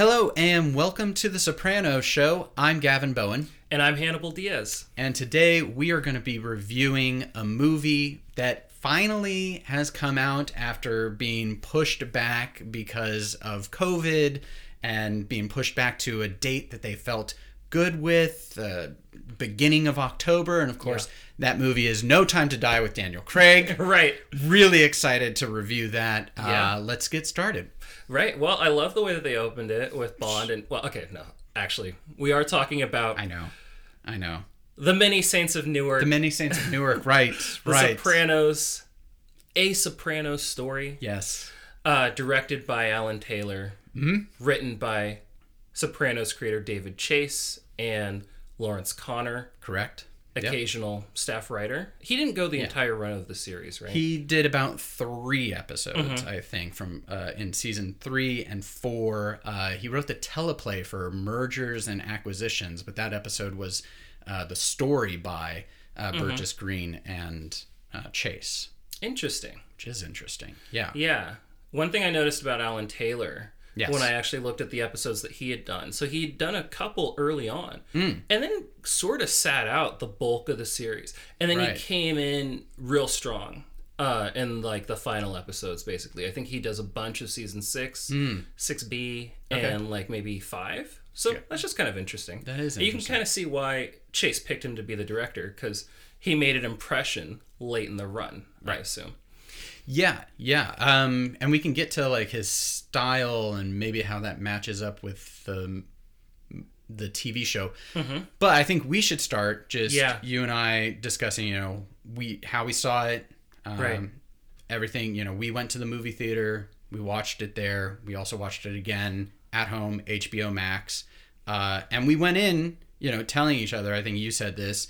Hello and welcome to The Soprano Show. I'm Gavin Bowen, And I'm Hannibal Diaz. and today we are going to be reviewing a movie that finally has come out after being pushed back because of COVID and being pushed back to a date that they felt good with, the beginning of October. And of course, that movie is No Time to Die with Daniel Craig. Right. really excited to review that. Yeah. Uh, let's get started. Right. Well, I love the way that they opened it with Bond and well, okay, no. Actually, we are talking about I know. I know. the many saints of Newark, The Many Saints of Newark, right, The right. Sopranos, a Sopranos story, yes. uh, directed by Alan Taylor, Mm-hmm. written by Sopranos creator David Chase and Lawrence Konner, Correct. Yep. occasional staff writer. He didn't go the entire run of the series, right? He did about three episodes, Mm-hmm. I think, from uh, in season three and four. Uh, he wrote the teleplay for mergers and acquisitions, but that episode was uh, the story by uh, Mm-hmm. Burgess Green and uh, Chase, Interesting. which is interesting. Yeah. Yeah. One thing I noticed about Alan Taylor Yes. when I actually looked at the episodes that he had done. So he'd done a couple early on Hmm. and then sort of sat out the bulk of the series. And then Right. he came in real strong uh, in like the final episodes, basically. I think he does a bunch of season six, Hmm. 6B, and like maybe five. So that's just kind of interesting. That is You can kind of see why Chase picked him to be the director because he made an impression late in the run, I assume. Yeah, yeah. Um, and we can get to like his style and maybe how that matches up with the the TV show. But I think we should start just Yeah. you and I discussing, you know, we how we saw it, um, Right. everything. You know, we went to the movie theater, we watched it there. We also watched it again at home, HBO Max, uh, and we went in, you know, telling each other. I think you said this.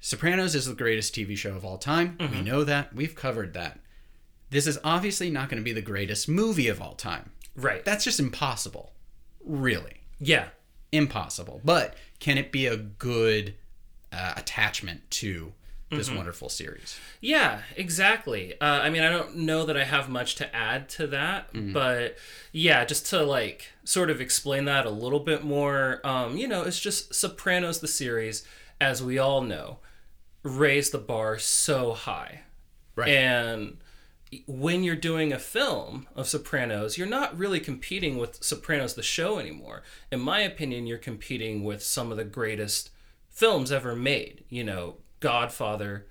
Sopranos is the greatest TV show of all time. We know that. We've covered that. This is obviously not going to be the greatest movie of all time. Right. That's just impossible. Really. yeah. Impossible. But can it be a good uh, attachment to this wonderful series? Yeah, exactly. Uh, I mean, I don't know that I have much to add to that, but yeah, just to like sort of explain that a little bit more. Um, you know, it's just Sopranos the series, as we all know, raised the bar so high, Right. and when you're doing a film of Sopranos, you're not really competing with Sopranos the show anymore. In my opinion, you're competing with some of the greatest films ever made. You know, Godfather,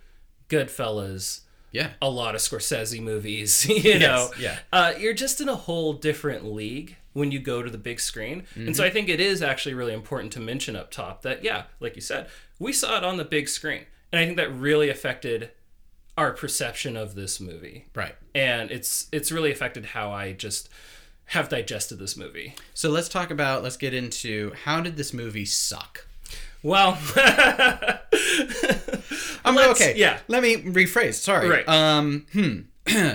Goodfellas, Yeah. a lot of Scorsese movies. You know, yeah. uh, you're just in a whole different league when you go to the big screen. And so I think it is actually really important to mention up top that yeah, like you said, we saw it on the big screen, and I think that really affected our perception of this movie Right. and it's it's really affected how I just have digested this movie. So let's talk about, let's get into how did this movie suck? Well, I'm Let's- okay. yeah. Let me rephrase. Sorry. Right. Um, hmm.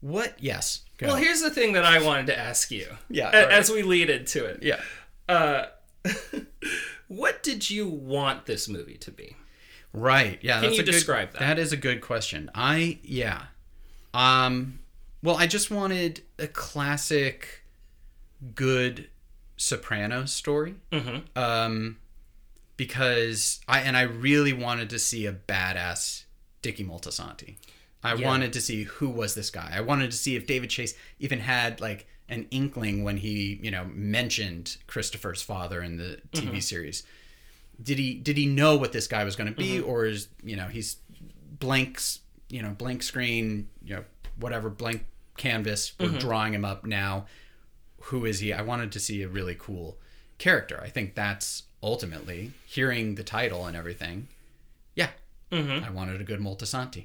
what? Yes. Go. well, here's the thing that I wanted to ask you. Yeah, a- right. as we lead into it. yeah. Uh, what did you want this movie to be? Right. Yeah. Can that's you a good, describe that? That is a good question. I yeah. Um. Well, I just wanted a classic, good soprano story. Mm-hmm. Um, because I and I really wanted to see a badass Dickie Moltisanti. I Yeah. wanted to see who was this guy. I wanted to see if David Chase even had like an inkling when he, you know, mentioned Christopher's father in the TV Mm-hmm. series. Did he did he know what this guy was going to be, Mm-hmm. or is you know he's blanks, you know, blank screen, you know, whatever blank canvas. We're Mm-hmm. drawing him up now. Who is he? I wanted to see a really cool character. I think that's ultimately hearing the title and everything. Yeah, Mm-hmm. I wanted a good Moltisanti.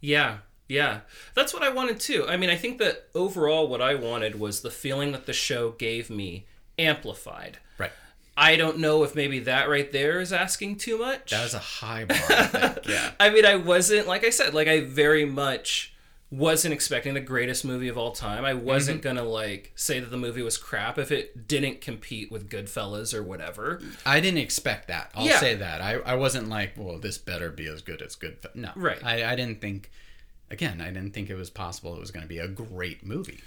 Yeah, yeah. That's what I wanted too. I mean, I think that overall, what I wanted was the feeling that the show gave me amplified. Right. I don't know if maybe that right there is asking too much. That was a high bar. I think. Yeah. I mean, I wasn't like I said, like I very much wasn't expecting the greatest movie of all time. I wasn't Mm-hmm. gonna like say that the movie was crap if it didn't compete with Goodfellas or whatever. I didn't expect that. I'll Yeah. say that. I, I wasn't like, well, this better be as good as good. No. Right. I, I didn't think, again, I didn't think it was possible it was going to be a great movie.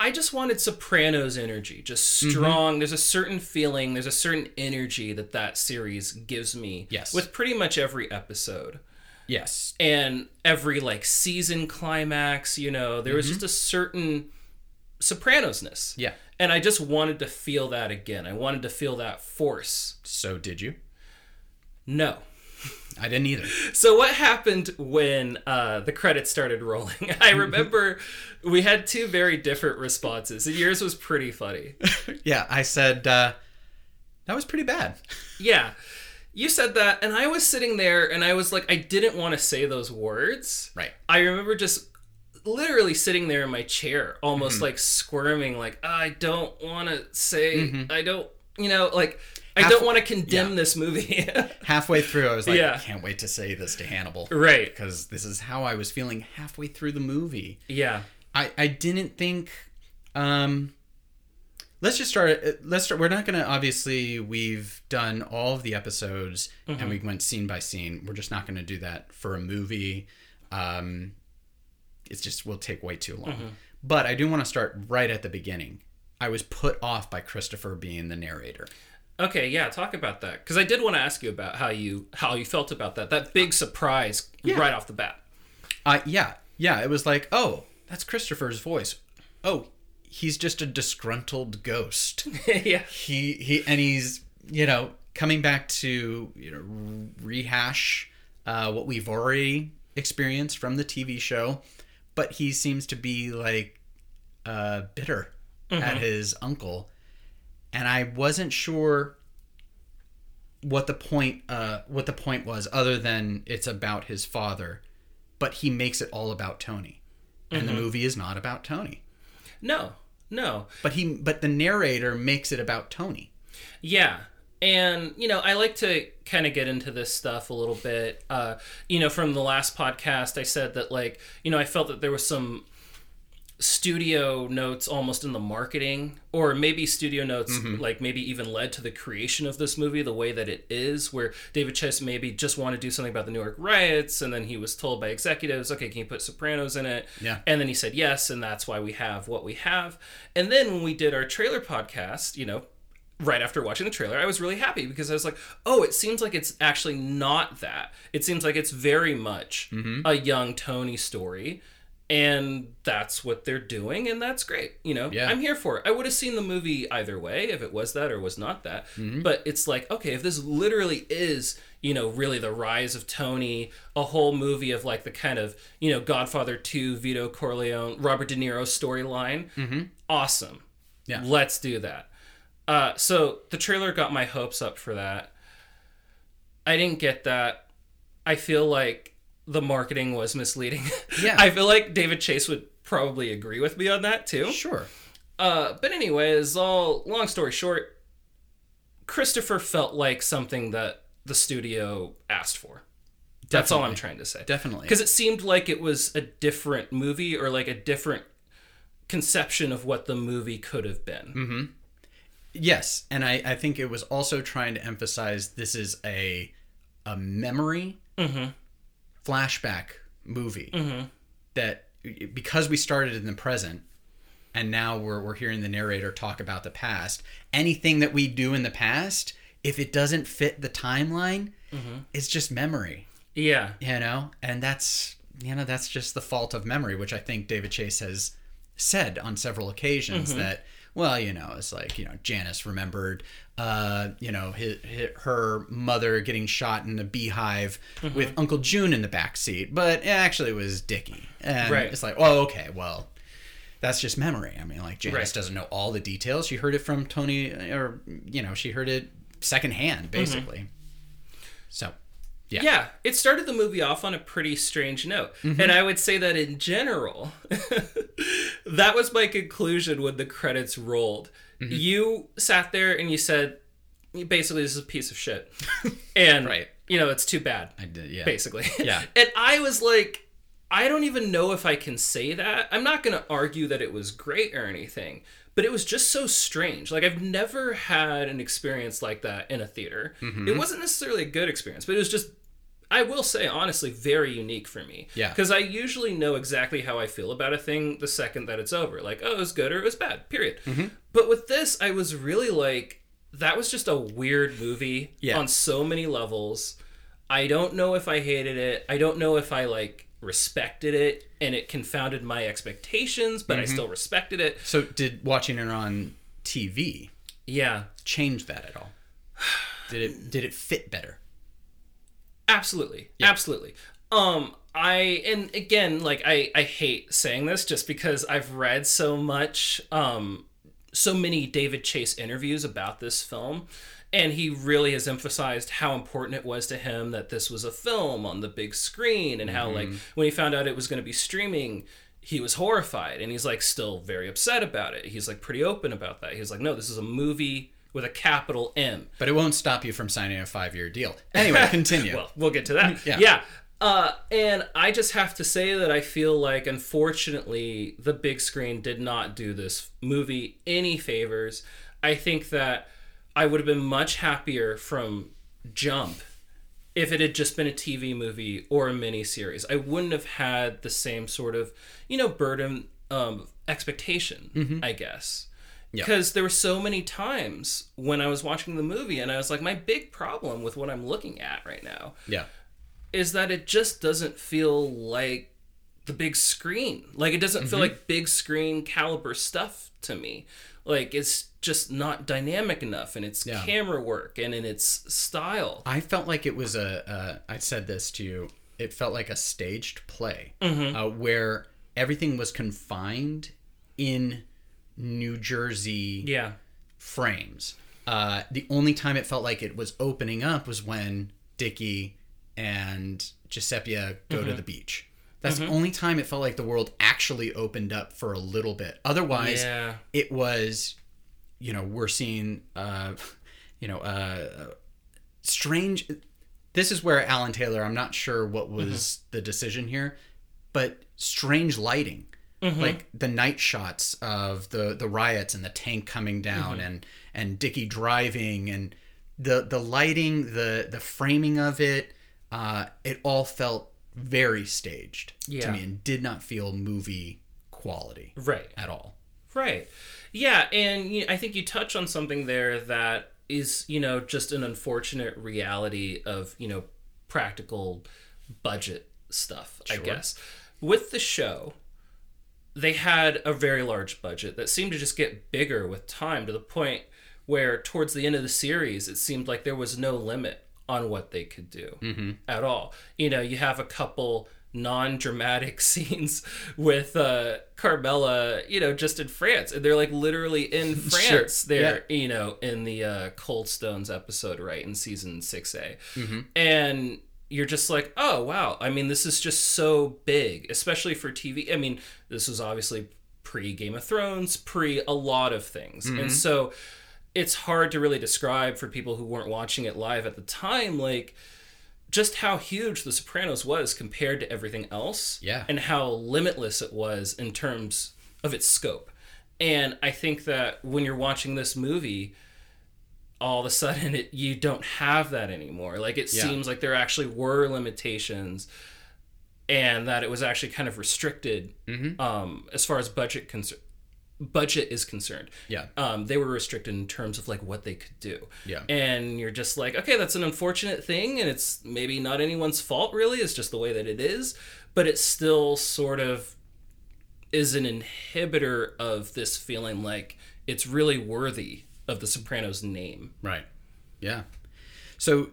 I just wanted Sopranos energy, just Mm-hmm. strong. There's a certain feeling, there's a certain energy that that series gives me. Yes. With pretty much every episode Yes. and every like season climax, you know, there was Mm-hmm. just a certain Sopranosness. Yeah. And I just wanted to feel that again. I wanted to feel that force. So did you? No. I didn't either. So what happened when uh, the credits started rolling? I remember we had two very different responses. and Yours was pretty funny. yeah, I said uh, that was pretty bad. Yeah. You said that, and I was sitting there and I was like, I didn't want to say those words. Right. I remember just literally sitting there in my chair, almost Mm-hmm. like squirming, like, I don't want to say, I don't, you know, like, I Half- don't want to condemn yeah. this movie. Halfway through, I was like, Yeah. I can't wait to say this to Hannibal. right. Because this is how I was feeling halfway through the movie. Yeah. I, I didn't think um let's just start uh, let's start we're not gonna obviously we've done all of the episodes and we went scene by scene we're just not gonna do that for a movie um it's just will take way too long but i do want to start right at the beginning i was put off by christopher being the narrator Okay, yeah, talk about that. Because I did want to ask you about how you how you felt about that that big surprise right off the bat. uh yeah yeah it was like oh that's christopher's voice. Oh he's just a disgruntled ghost. Yeah, he he and he's you know coming back to you know rehash uh, what we've already experienced from the TV show, but he seems to be like uh, bitter at his uncle, and I wasn't sure what the point uh, what the point was other than it's about his father, but he makes it all about Tony, and the movie is not about Tony. no, no, But he but the narrator makes it about Tony. yeah, and you know I like to kind of get into this stuff a little bit. Uh, you know, from the last podcast, I said that like you know I felt that there was some studio notes almost in the marketing or maybe studio notes mm-hmm. like maybe even led to the creation of this movie the way that it is where david chase maybe just wanted to do something about the new york riots and then he was told by executives okay can you put sopranos in it Yeah. and then he said yes and that's why we have what we have and then when we did our trailer podcast you know right after watching the trailer, I was really happy because I was like, oh, it seems like it's actually not that. It seems like it's very much mm-hmm. a young Tony story. And that's what they're doing, and that's great. You know, Yeah. I'm here for it. I would have seen the movie either way if it was that or was not that. But it's like, okay, if this literally is, you know, really the rise of Tony, a whole movie of like the kind of, you know, Godfather 2, Vito Corleone, Robert De Niro storyline, awesome. Yeah. Let's do that. Uh, so the trailer got my hopes up for that. I didn't get that. I feel like the marketing was misleading. Yeah. I feel like David Chase would probably agree with me on that too. Sure. Uh, but anyways, all long story short, Christopher felt like something that the studio asked for. That's all I'm trying to say. Definitely. Because it seemed like it was a different movie or like a different conception of what the movie could have been. Mm-hmm. Yes, and I, I think it was also trying to emphasize this is a a memory flashback movie mm-hmm. that because we started in the present and now we're we're hearing the narrator talk about the past. Anything that we do in the past, if it doesn't fit the timeline, mm-hmm. it's just memory. Yeah. you know and that's you know that's just the fault of memory which i think david chase has said on several occasions mm-hmm. that well you know it's like you know janice remembered uh you know his, her mother getting shot in a beehive mm-hmm. with uncle june in the back seat but it actually was dickie and Right. it's like oh okay well that's just memory i mean like janice Right. doesn't know all the details she heard it from tony or you know she heard it secondhand mm-hmm. basically so yeah. Yeah, it started the movie off on a pretty strange note. Mm-hmm. And I would say that in general, that was my conclusion when the credits rolled. Mm-hmm. You sat there and you said, basically, this is a piece of shit. And, Right. you know, it's too bad, I did, yeah. basically. Yeah. and I was like, I don't even know if I can say that. I'm not going to argue that it was great or anything, but it was just so strange. Like, I've never had an experience like that in a theater. It mm-hmm. wasn't necessarily a good experience, but it was just I will say honestly very unique for me. Yeah. Because I usually know exactly how I feel about a thing the second that it's over. Like, oh, it was good or it was bad. Period. Mm-hmm. But with this, I was really like, that was just a weird movie Yeah. on so many levels. I don't know if I hated it. I don't know if I like respected it and it confounded my expectations, but I Mm-hmm. still respected it. So did watching it on TV Yeah. change that at all? Did it did it fit better? Absolutely. Absolutely. Um I and again like I I hate saying this just because I've read so much um so many David Chase interviews about this film and he really has emphasized how important it was to him that this was a film on the big screen and how like when he found out it was going to be streaming he was horrified and he's like still very upset about it. He's like pretty open about that. He's like no this is a movie with a capital M. But it won't stop you from signing a five year deal. Anyway, continue. Well, we'll get to that. Yeah. yeah. Uh, and I just have to say that I feel like, unfortunately, the big screen did not do this movie any favors. I think that I would have been much happier from Jump if it had just been a TV movie or a mini series. I wouldn't have had the same sort of, you know, burden um, expectation, I guess. Yeah. Because there were so many times when I was watching the movie and I was like, my big problem with what I'm looking at right now yeah. is that it just doesn't feel like the big screen. Like it doesn't feel like big screen caliber stuff to me. Like it's just not dynamic enough in its Yeah. camera work and in its style. I felt like it was a. Uh, I said this to you. It felt like a staged play Mm-hmm. uh, where everything was confined in New Jersey Yeah. frames. Uh, the only time it felt like it was opening up was when Dickie and Giuseppe go Mm-hmm. to the beach. That's the only time it felt like the world actually opened up for a little bit. Otherwise, Yeah. it was, you know, we're seeing, uh, you know, uh, strange. This is where Alan Taylor. I'm not sure what was the decision here, but strange lighting, like the night shots of the the riots and the tank coming down and and Dickie driving and the the lighting, the the framing of it. Uh, it all felt very staged to me and did not feel movie quality Right. at all. Right. Yeah, and you I think you touch on something there that is, you know, just an unfortunate reality of, you know, practical budget stuff, I guess. With the show, they had a very large budget that seemed to just get bigger with time to the point where towards the end of the series it seemed like there was no limit on what they could do at all. You know, you have a couple non-dramatic scenes with uh Carmela, you know, just in France. And they're like literally in France. They're, you know, in the uh Cold Stones episode, right, in season 6A. And you're just like, oh wow. I mean, this is just so big, especially for TV. I mean, this was obviously pre Game of Thrones, pre a lot of things. And mm-hmm. so it's hard to really describe for people who weren't watching it live at the time, like just how huge The Sopranos was compared to everything else. Yeah. And how limitless it was in terms of its scope. And I think that when you're watching this movie, all of a sudden it you don't have that anymore. Like it Yeah. seems like there actually were limitations and that it was actually kind of restricted um, as far as budget concern budget is concerned. Yeah. Um, they were restricted in terms of like what they could do. Yeah. And you're just like, okay, that's an unfortunate thing, and it's maybe not anyone's fault really. It's just the way that it is, but it still sort of is an inhibitor of this feeling like it's really worthy of the Sopranos name. Right. Yeah. So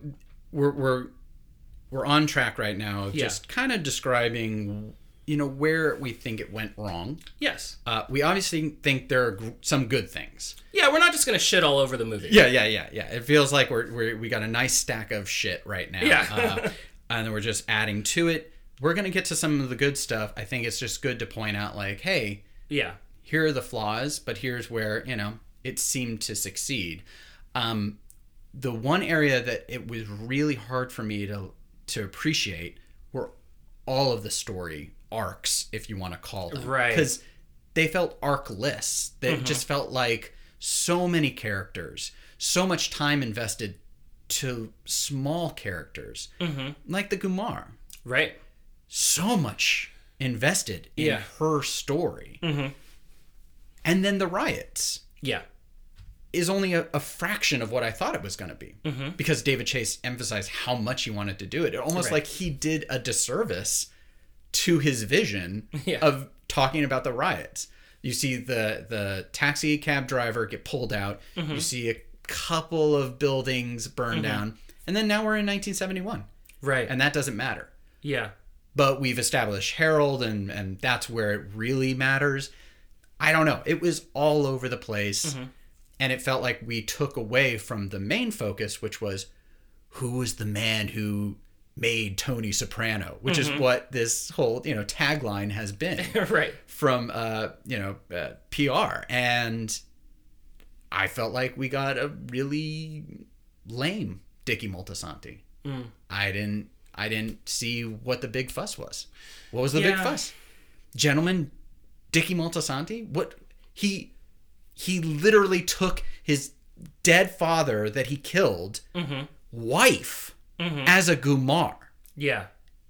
we're we're we're on track right now of Yeah. just kind of describing you know where we think it went wrong. Yes. Uh, we obviously think there are gr- some good things. Yeah, we're not just gonna shit all over the movie. Yeah, yeah, yeah, yeah. It feels like we're, we're we got a nice stack of shit right now. Yeah. uh, and then we're just adding to it. We're gonna get to some of the good stuff. I think it's just good to point out, like, hey, Yeah. here are the flaws, but here's where you know it seemed to succeed. Um, the one area that it was really hard for me to to appreciate were all of the story arcs, if you want to call them, Right. Because they felt arcless. They just felt like so many characters, so much time invested to small characters Mm-hmm. like the Gumar. Right. So much invested in Yeah. her story. Mhm. And then the riots Yeah. Is only a, a fraction of what I thought it was going to be. Mm-hmm. Because David Chase emphasized how much he wanted to do it. It almost Right. like he did a disservice to his vision Yeah. of talking about the riots. You see the the taxi cab driver get pulled out. Mm-hmm. You see a couple of buildings burned down. And then now we're in 1971. Right. And that doesn't matter. yeah. But we've established Harold and and that's where it really matters. I don't know. It was all over the place. Mm-hmm. And it felt like we took away from the main focus, which was who was the man who made Tony Soprano, which Mm-hmm. is what this whole, you know, tagline has been right. from uh, you know, uh, PR. And I felt like we got a really lame Dickie Moltisanti. Mm. I didn't I didn't see what the big fuss was. What was the big fuss? Gentleman Dickie Moltisanti? What he he literally took his dead father that he killed, Mm-hmm. wife, as a Gumar. Yeah.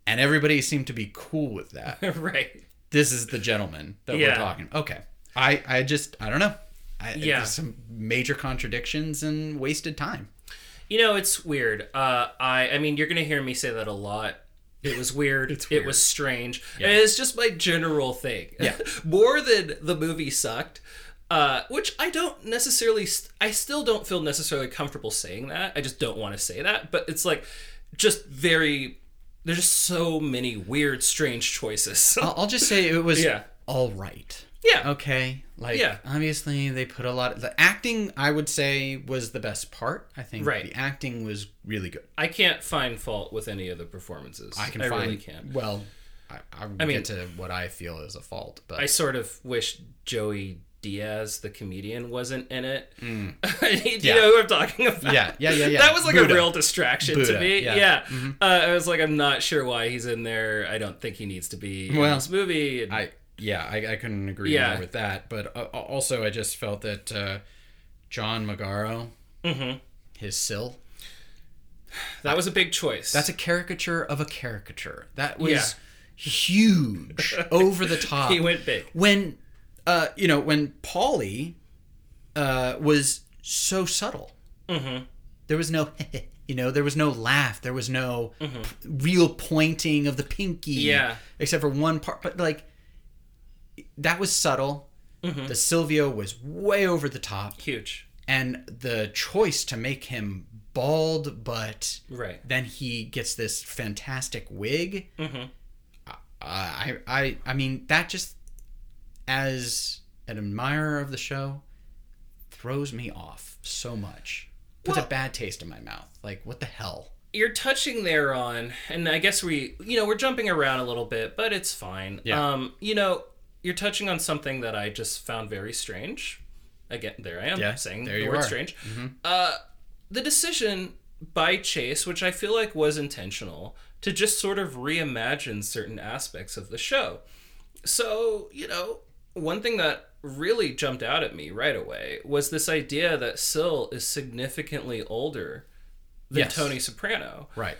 And everybody seemed to be cool with that. right. this is the gentleman that Yeah. we're talking. Okay. I I just I don't know. I, Yeah. some major contradictions and wasted time. You know, it's weird. Uh, I, I mean, you're gonna hear me say that a lot. It was weird. It's It was strange. And it's just my general thing. Yeah. More than the movie sucked. Uh, which I don't necessarily. I still don't feel necessarily comfortable saying that. I just don't want to say that. But it's like, just very. There's just so many weird, strange choices. I'll, I'll just say it was Yeah. all right. yeah. Okay. Like Yeah. obviously they put a lot the acting I would say was the best part. I think Right. the acting was really good. I can't find fault with any of the performances. I can I find really can't. well I, I, will mean- get to what I feel is a fault, but I sort of wish Joey Diaz, the comedian, wasn't in it. Do you Mm. Yeah. know who I'm talking about? Yeah, yeah, yeah, yeah. that was like Buddha. a real distraction Buddha, to me. yeah. Yeah. Mm-hmm. Uh, I was like, I'm not sure why he's in there. I don't think he needs to be in Well, this movie. And- I yeah, I, I couldn't agree Yeah. more with that. But uh, also, I just felt that uh, John Magaro, Mhm. his Sill, that was a big choice. that's a caricature of a caricature. That was Yeah. huge, over the top. he went big. when, uh, you know, when Paulie uh, was so subtle. Mhm. There was no, you know, there was no laugh. There was no p- real pointing of the pinky. Mm-hmm. Yeah. Except for one part, but like that was subtle. Mm-hmm. The Silvio was way over the top, Huge. and the choice to make him bald, but Right. then he gets this fantastic wig. Mhm. Uh, I, I, I mean, that just as an admirer of the show throws me off so much. Puts Well- a bad taste in my mouth. Like, what the hell? You're touching there on, and I guess we, you know, we're jumping around a little bit, but it's fine. Yeah. Um, you know, you're touching on something that I just found very strange. Again, there I am Yeah, saying the word are. strange. Uh, the decision by Chase, which I feel like was intentional, to just sort of reimagine certain aspects of the show. So, you know, one thing that really jumped out at me right away was this idea that Syl is significantly older than Yes. Tony Soprano. Right.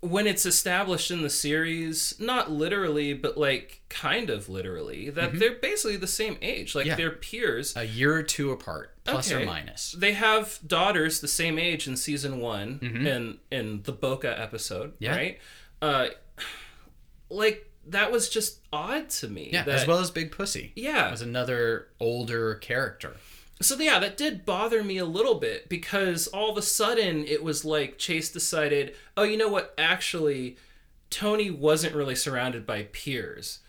When it's established in the series, not literally, but like kind of literally, that they're basically the same age. Like Mm-hmm. Yeah. they're peers. A year or two apart, plus or minus. They have daughters the same age in season one in in the Boca episode, Mm-hmm. Yeah. right? Uh, like that was just odd to me. Yeah, that, as well as Big Pussy. Yeah. As another older character. So yeah, that did bother me a little bit because all of a sudden it was like Chase decided, oh, you know what? Actually, Tony wasn't really surrounded by peers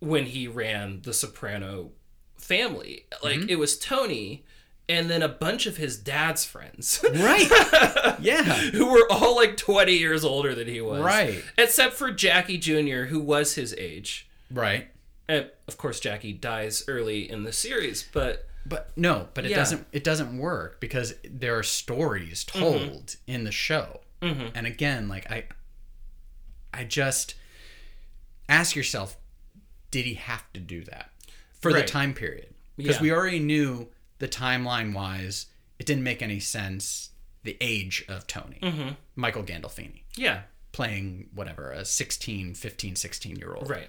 when he ran the Soprano family. Like Mm-hmm. it was Tony and then a bunch of his dad's friends. Right. yeah. who were all like 20 years older than he was. Right. Except for Jackie Jr., who was his age. Right. And of course, Jackie dies early in the series, but But no, but it Yeah. doesn't it doesn't work because there are stories told Mm-hmm. in the show. And again, like I I just ask yourself, did he have to do that for Right. the time period? Because Yeah. we already knew the timeline wise, it didn't make any sense the age of Tony, Mm-hmm. Michael Gandolfini, Yeah. playing whatever a 16, 15, 16 year old. Right.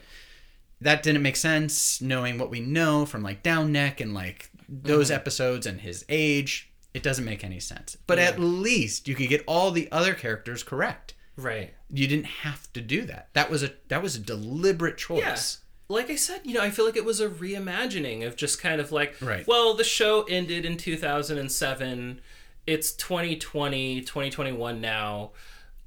That didn't make sense, knowing what we know from like Down Neck and like those episodes and his age. It doesn't make any sense. But at least you could get all the other characters correct. Right. You didn't have to do that. That was a that was a deliberate choice. Yes. Like I said, you know, I feel like it was a reimagining of just kind of like, Right. well, the show ended in 2007. It's 2020, 2021 now.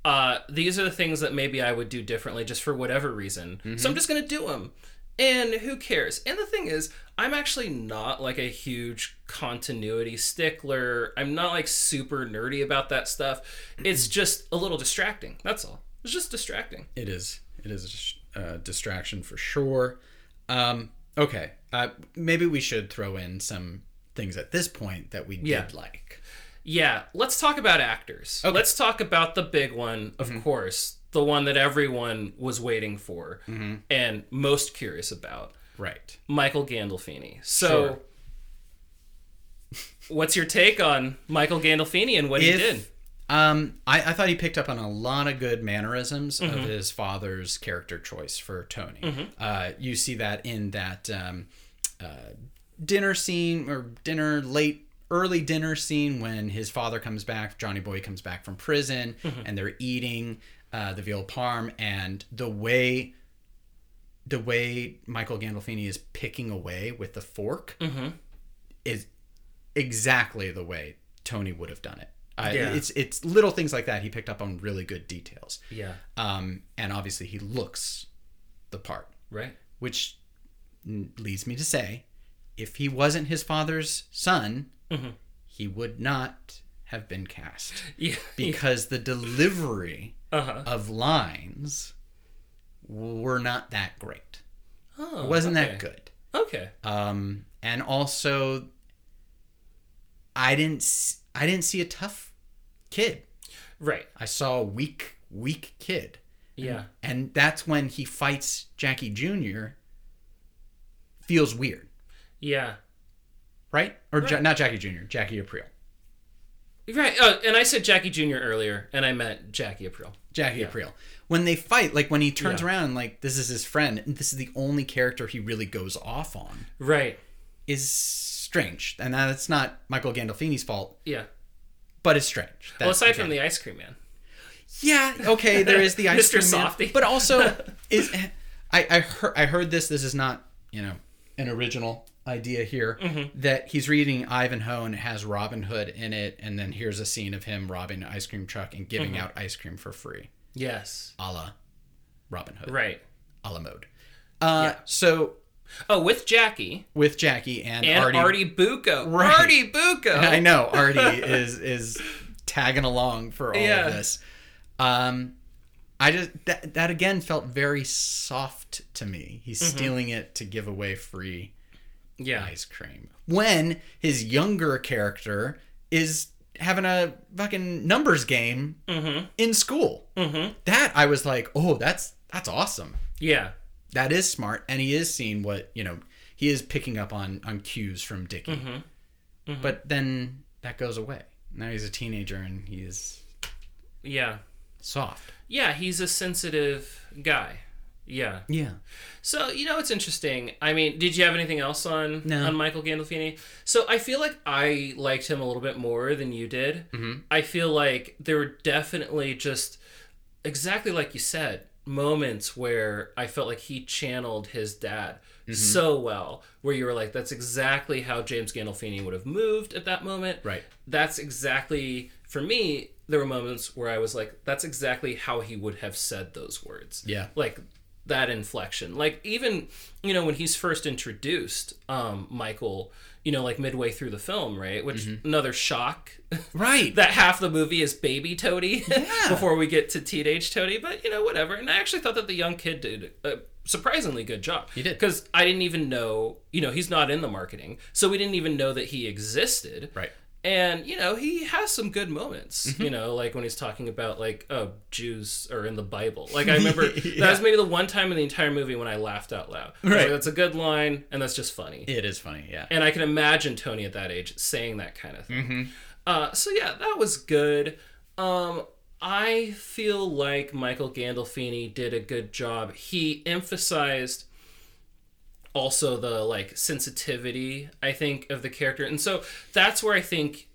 Uh, these are the things that maybe I would do differently just for whatever reason. So I'm just going to do them. And who cares? And the thing is, I'm actually not like a huge continuity stickler. I'm not like super nerdy about that stuff. It's just a little distracting. That's all. It's just distracting. It is. It is a distraction for sure. Um, okay. Uh, maybe we should throw in some things at this point that we did like. Yeah, let's talk about actors. Let's talk about the big one, of course, the one that everyone was waiting for and most curious about Right. Michael Gandolfini. So, what's your take on Michael Gandolfini and what he did? Um, I, I thought he picked up on a lot of good mannerisms Mm-hmm. of his father's character choice for Tony. Uh, you see that in that um, uh, dinner scene or dinner late early dinner scene when his father comes back, Johnny Boy comes back from prison, Mm-hmm. and they're eating uh, the veal parm, and the way the way Michael Gandolfini is picking away with the fork Mm-hmm. is exactly the way Tony would have done it. Uh, Yeah. It's it's little things like that. He picked up on really good details, Yeah, um, and obviously he looks the part, right. which leads me to say, if he wasn't his father's son, Mm-hmm. he would not have been cast Yeah. because the delivery Uh-huh. of lines were not that great. Oh, It wasn't okay. that good. Okay. um, and also I didn't I didn't see a tough kid. Right. I saw a weak weak kid, Yeah. and that's when he fights Jackie Jr. Feels weird, Yeah. right? Or Ja- not Jackie Jr. Jackie Aprile. Right. Oh, and I said Jackie Jr. earlier, and I meant Jackie Aprile. Jackie Aprile. When they fight, like when he turns Yeah. around, like this is his friend, and this is the only character he really goes off on, Right. is strange. And that's not Michael Gandolfini's fault, Yeah. But it's strange. Well, aside again, from the ice cream man. Yeah, okay, there is the ice Mr. cream man, but also is I I heard I heard this. This is not you know an original idea here Mm-hmm. that he's reading Ivanhoe and it has Robin Hood in it, and then here's a scene of him robbing an ice cream truck and giving Mm-hmm. out ice cream for free, Yes. a la Robin Hood, Right. a la mode. Uh, So Oh, with Jackie with Jackie and, and Artie, Artie, Bucco. Right. Artie Bucco. I know Artie is is tagging along for all Yeah. of this. Um, I just that that again felt very soft to me. He's Mm-hmm. stealing it to give away free Yeah. ice cream when his younger character is having a fucking numbers game Mm-hmm. in school. Mm-hmm. That I was like, oh, that's that's awesome. Yeah. That is smart, and he is seeing what you know. He is picking up on on cues from Dickie, Mm-hmm. but then that goes away. Now he's a teenager and he is Yeah. soft. Yeah, he's a sensitive guy. Yeah. Yeah. So you know it's interesting. I mean, did you have anything else on No. on Michael Gandolfini? So I feel like I liked him a little bit more than you did. Mm-hmm. I feel like there were definitely just exactly like you said moments where I felt like he channeled his dad so well. Where you were like, that's exactly how James Gandolfini would have moved at that moment. Right. That's exactly for me. There were moments where I was like, that's exactly how he would have said those words Yeah. like that inflection like even you know when he's first introduced um michael you know like midway through the film right which mm-hmm. another shock Right. that half the movie is baby toady Yeah. before we get to teenage toady but you know whatever and i actually thought that the young kid did a surprisingly good job He did. because i didn't even know you know he's not in the marketing so we didn't even know that he existed right. And you know he has some good moments Mm-hmm. you know like when he's talking about like oh jews are in the bible like i remember Yeah. that was maybe the one time in the entire movie when i laughed out loud Right. like, that's a good line and that's just funny It is funny. Yeah. and i can imagine tony at that age saying that kind of thing Mm-hmm. Uh, so yeah, that was good. Um, I feel like Michael Gandolfini did a good job. He emphasized also the like sensitivity I think of the character, and so that's where I think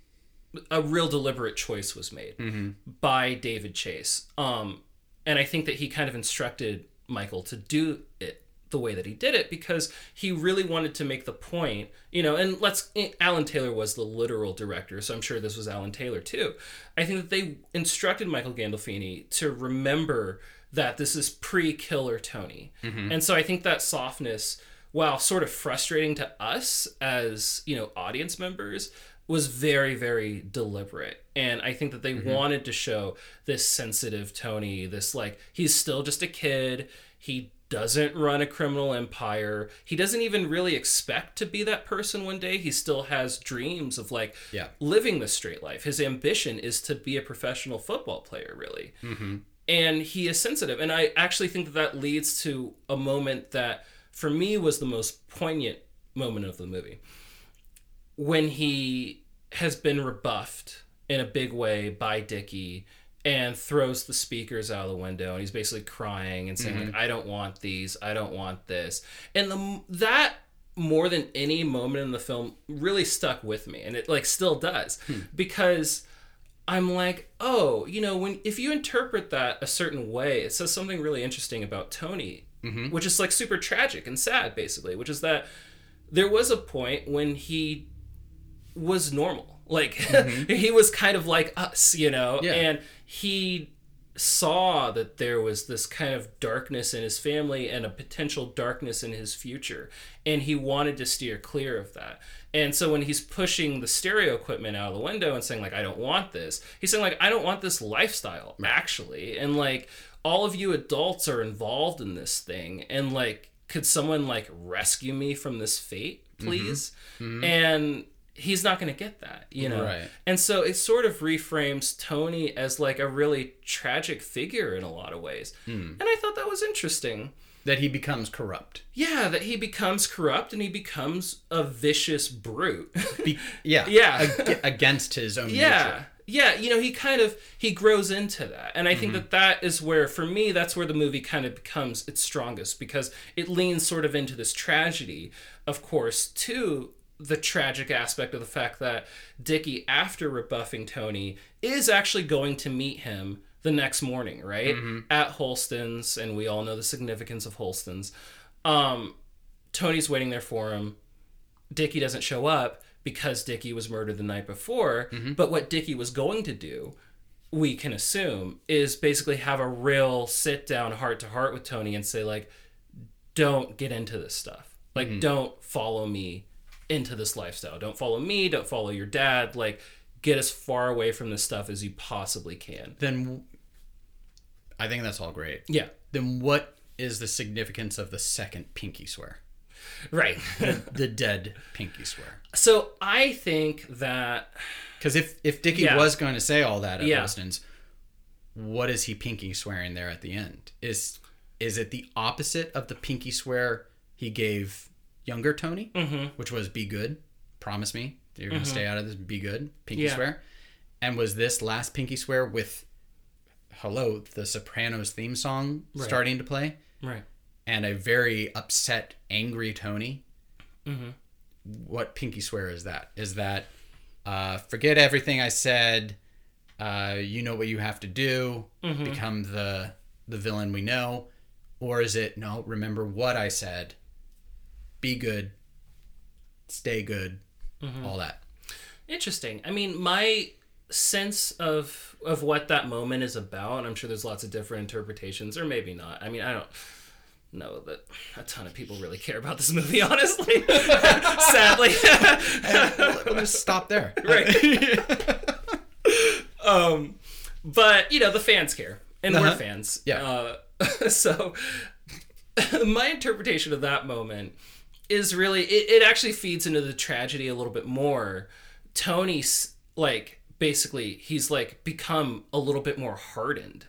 a real deliberate choice was made mm-hmm. by David Chase. Um, and I think that he kind of instructed Michael to do it the way that he did it because he really wanted to make the point, you know, and let's eh, Alan Taylor was the literal director, so I'm sure this was Alan Taylor too. I think that they instructed Michael Gandolfini to remember that this is pre-killer Tony. Mm-hmm. And so I think that softness while sort of frustrating to us as, you know, audience members was very very deliberate. And i think that they mm-hmm. wanted to show this sensitive tony this like he's still just a kid. He doesn't run a criminal empire. He doesn't even really expect to be that person one day. He still has dreams of like Yeah. living the straight life. His ambition is to be a professional football player really. Mm-hmm. And he is sensitive. And i actually think that that leads to a moment that for me was the most poignant moment of the movie. When he has been rebuffed in a big way by Dickie and throws the speakers out of the window and he's basically crying and saying like mm-hmm. I don't want these. I don't want this. And the that more than any moment in the film really stuck with me and it like still does. Hmm. Because I'm like, oh, you know, when if you interpret that a certain way, it says something really interesting about Tony, Mm-hmm. which is like super tragic and sad, basically. Which is that there was a point when he was normal, like mm-hmm. he was kind of like us, you know, Yeah. and he saw that there was this kind of darkness in his family and a potential darkness in his future and he wanted to steer clear of that. And so when he's pushing the stereo equipment out of the window and saying like i don't want this he's saying like i don't want this lifestyle actually and like all of you adults are involved in this thing and like could someone like rescue me from this fate mm-hmm. please mm-hmm. and he's not going to get that you know Right. and so it sort of reframes Tony as like a really tragic figure in a lot of ways. Hmm. And I thought that was interesting. That he becomes corrupt. Yeah, that he becomes corrupt and he becomes a vicious brute. Be- yeah. Yeah. ag- against his own yeah. nature. Yeah, you know, he kind of he grows into that. And I think that that is where for me that's where the movie kind of becomes its strongest because it leans sort of into this tragedy, of course, to the tragic aspect of the fact that Dickie after rebuffing Tony is actually going to meet him the next morning, right? At Holsten's and we all know the significance of Holsten's. Um Tony's waiting there for him. Dickie doesn't show up because Dickie was murdered the night before. Mm-hmm. But what Dickie was going to do, we can assume, is basically have a real sit down heart to heart with Tony and say, like, don't get into this stuff. Like, mm-hmm. don't follow me into this lifestyle. Don't follow me. Don't follow your dad. Like, get as far away from this stuff as you possibly can. Then I think that's all great. Yeah. Then what is the significance of the second pinky swear? Right. The dead pinky swear. so I think that. Because if if Dickie Yeah. was going to say all that at Yeah. Holsten's, what is he pinky swearing there at the end? Is is it the opposite of the pinky swear he gave younger Tony, Mm-hmm. which was "Be good, promise me that you're going to stay out of this, be good, pinky Yeah. swear," and was this last pinky swear with "Hello," the Sopranos theme song starting to play, Right. And a very upset, angry Tony? Mm-hmm. What pinky swear is that? Is that uh, forget everything I said? Uh, you know what you have to do. Mm-hmm. Become the the villain we know, or is it no? Remember what I said. Be good. Stay good. Mm-hmm. All that. Interesting. I mean, my sense of of what that moment is about, and I'm sure there's lots of different interpretations, or maybe not. I mean, I don't know that a ton of people really care about this movie, honestly. Sadly. we'll just stop there. right. um, but you know, the fans care, and we're Uh-huh. fans. Yeah. Uh, so, my interpretation of that moment is really it, it actually feeds into the tragedy a little bit more. Tony's like basically he's like become a little bit more hardened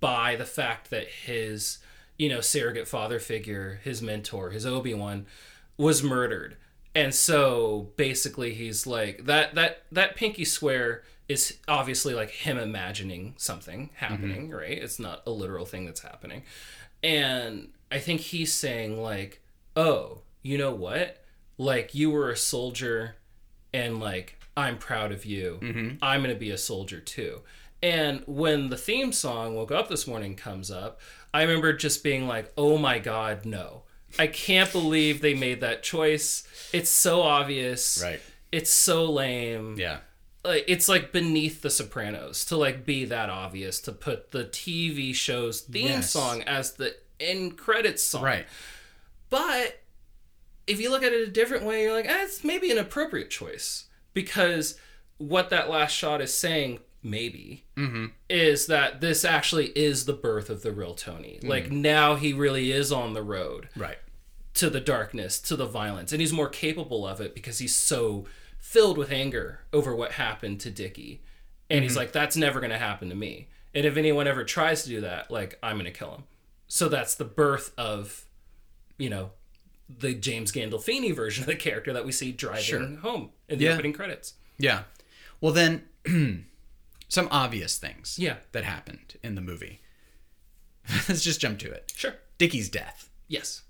by the fact that his you know surrogate father figure, his mentor, his Obi Wan, was murdered, And so basically he's like that that that pinky swear is obviously like him imagining something mm-hmm. happening, right? It's not a literal thing that's happening. And I think he's saying like, "Oh, you know what? Like you were a soldier and like I'm proud of you. Mm-hmm. I'm going to be a soldier too." And when the theme song Woke Up This Morning comes up, I remember just being like, "Oh my god, no." I can't believe they made that choice. It's so obvious. Right. It's so lame Yeah. like it's like beneath the sopranos to like be that obvious to put the tv show's theme Yes. song as the end credits song Right. but if you look at it a different way you're like eh, it's maybe an appropriate choice because what that last shot is saying maybe mm-hmm. is that this actually is the birth of the real tony mm. like now he really is on the road Right. to the darkness, to the violence, and he's more capable of it because he's so filled with anger over what happened to Dickie. And he's mm-hmm. like, that's never going to happen to me. And if anyone ever tries to do that, like, I'm going to kill him. So that's the birth of, you know, the James Gandolfini version of the character that we see driving Sure. home in the Yeah. opening credits. Yeah. Well, then, some obvious things Yeah. that happened in the movie. Let's just jump to it. Sure. Dickie's death Yes.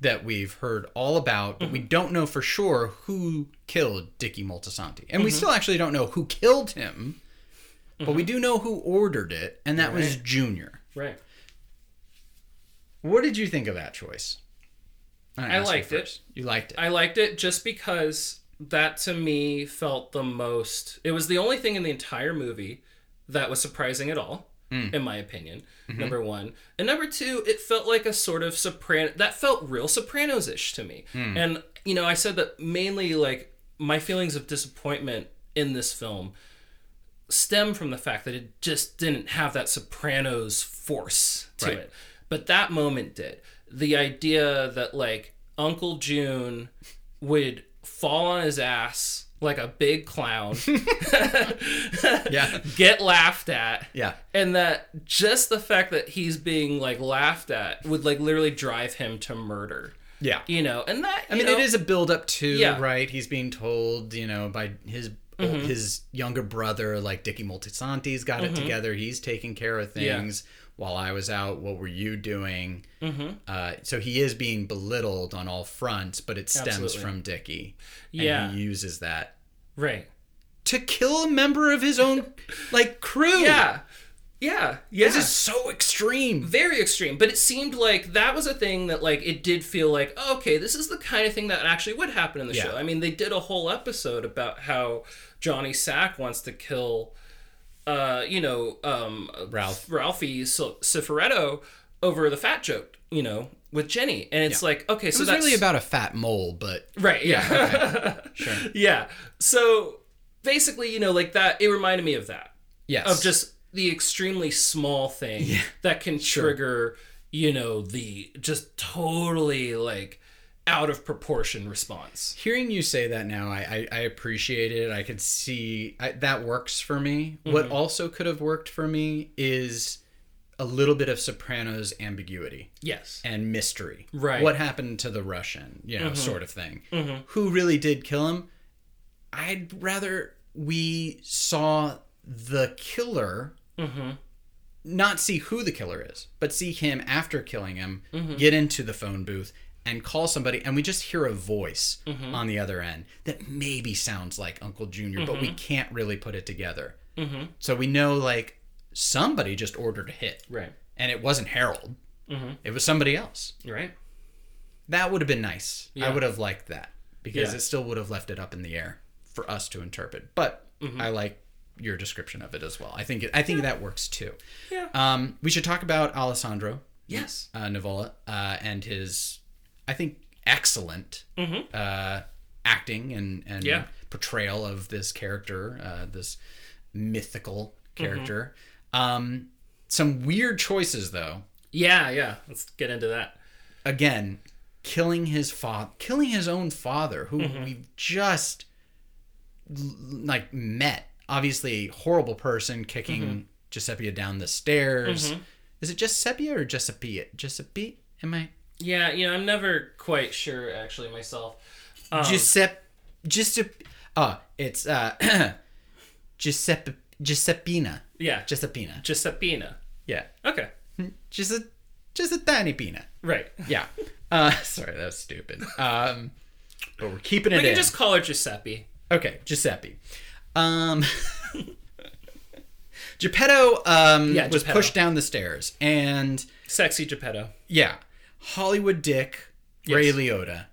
that we've heard all about, but we mm-hmm. don't know for sure who killed Dickie Moltisanti. And we mm-hmm. still actually don't know who killed him, but we mm-hmm. do know who ordered it, and that was Junior. Right. What did you think of that choice? I'm I liked it. You liked it. I liked it just because that to me felt the most. It was the only thing in the entire movie that was surprising at all, hmm. in my opinion. Mm-hmm. Number one, and number two, it felt like a sort of soprano. That felt real Sopranos ish to me. Hmm. And you know, I said that mainly like my feelings of disappointment in this film stem from the fact that it just didn't have that Sopranos force to Right. it. But that moment did. The idea that like Uncle June would fall on his ass like a big clown, yeah. get laughed at, Yeah. and that just the fact that he's being like laughed at would like literally drive him to murder. Yeah. You know, and that I mean, it is a build up to Yeah. Mm-hmm. right. He's being told, you know, by his his younger brother, like Dickie Moltisanti's got Mm-hmm. it together. He's taking care of things while I was out. What were you doing? Mm-hmm. Uh, so he is being belittled on all fronts, but it stems Absolutely. from Dickie. And Yeah. he uses that right. to kill a member of his own like crew. Yeah, yeah, yeah. This is so extreme. very extreme but it seemed like that was a thing that like it did feel like oh, okay this is the kind of thing that actually would happen in the Yeah. show i mean they did a whole episode about how johnny sack wants to kill uh you know um Ralph. ralphie cifaretto over the fat joke you know with jenny. And it's like okay It so was that's really about a fat mole, but right yeah. Sure. yeah. So basically you know like that it reminded me of that. Yes. of just the extremely small thing that can trigger you know the just totally like out of proportion response. Hearing you say that now i i, I appreciate it. I could see I, that works for me. What mm-hmm. also could have worked for me is a little bit of sopranos ambiguity. Yes. And mystery. Right. what happened to the russian you know mm-hmm. sort of thing. Mm-hmm. Who really did kill him? I'd rather we saw the killer not see who the killer is, but see him after killing him, get into the phone booth and call somebody, and we just hear a voice on the other end that maybe sounds like Uncle Junior, but we can't really put it together. So we know like somebody just ordered a hit, right and it wasn't Harold; it was somebody else. right That would have been nice. I would have liked that because Yeah. it still would have left it up in the air for us to interpret. But Mm-hmm. I like your description of it as well. I think it, I think that works too. Yeah. Um, we should talk about Alessandro yes uh, Nivola uh, and his, I think, excellent uh, acting and and Mm-hmm. Yeah. portrayal of this character, uh, this mythical Mm-hmm. character. Um, some weird choices though. yeah yeah let's get into that Again, killing his father, killing his own father, who Mm-hmm. we've just like met. Obviously, horrible person kicking Mm-hmm. Giuseppe down the stairs. Is it Giuseppe or Giuseppe? Giuseppe? Am I? Yeah you know i'm never quite sure actually myself Giuseppe Giuseppe uh it's uh Giuseppe Giuseppina. Yeah. Giuseppina. Giuseppina. Yeah. Okay. Just a just a tiny peanut. Right. Yeah. Uh sorry, that was stupid. Um but we're keeping it We can in. just call her Giuseppe. Okay, Giuseppe. Um Geppetto um Yeah, was Geppetto. pushed down the stairs and Sexy Geppetto. yeah, Hollywood Dick, Ray Liotta.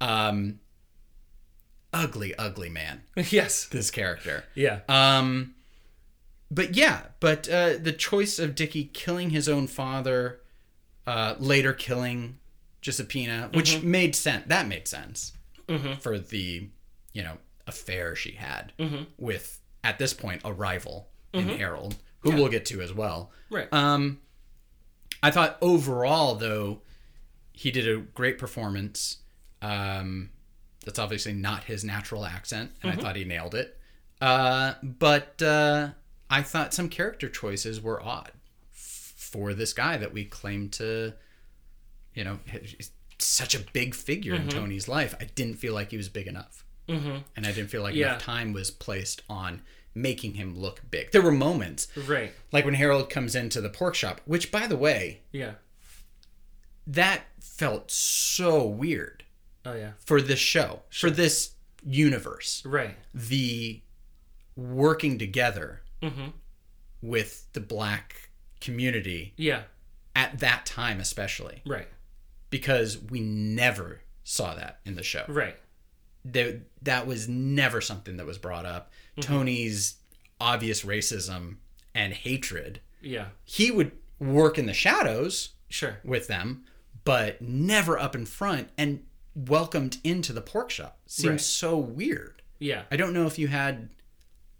Um ugly, ugly man, yes. this character. Yeah. Um but yeah, but uh the choice of Dickie killing his own father, uh later killing Giuseppina, which made sense. That made sense for the, you know, affair she had with at this point a rival in Harold, who we'll get to as well. right. Um, I thought overall, though, he did a great performance. Um, that's obviously not his natural accent, and I thought he nailed it. Uh, but uh, I thought some character choices were odd f- for this guy that we claim to, you know, such a big figure in Tony's life. I didn't feel like he was big enough, mm-hmm. and I didn't feel like Yeah. enough time was placed on making him look big. There were moments right. like when Harold comes into the pork shop, which by the way, Yeah. that felt so weird Oh yeah. for this show, for this universe. Right. The working together Mm-hmm. with the black community Yeah. at that time especially Right. because we never saw that in the show. Right. There, that was never something that was brought up. Mm-hmm. Tony's obvious racism and hatred. Yeah. He would work in the shadows Sure. with them, but never up in front and welcomed into the pork shop. Seems Right. so weird. Yeah. I don't know if you had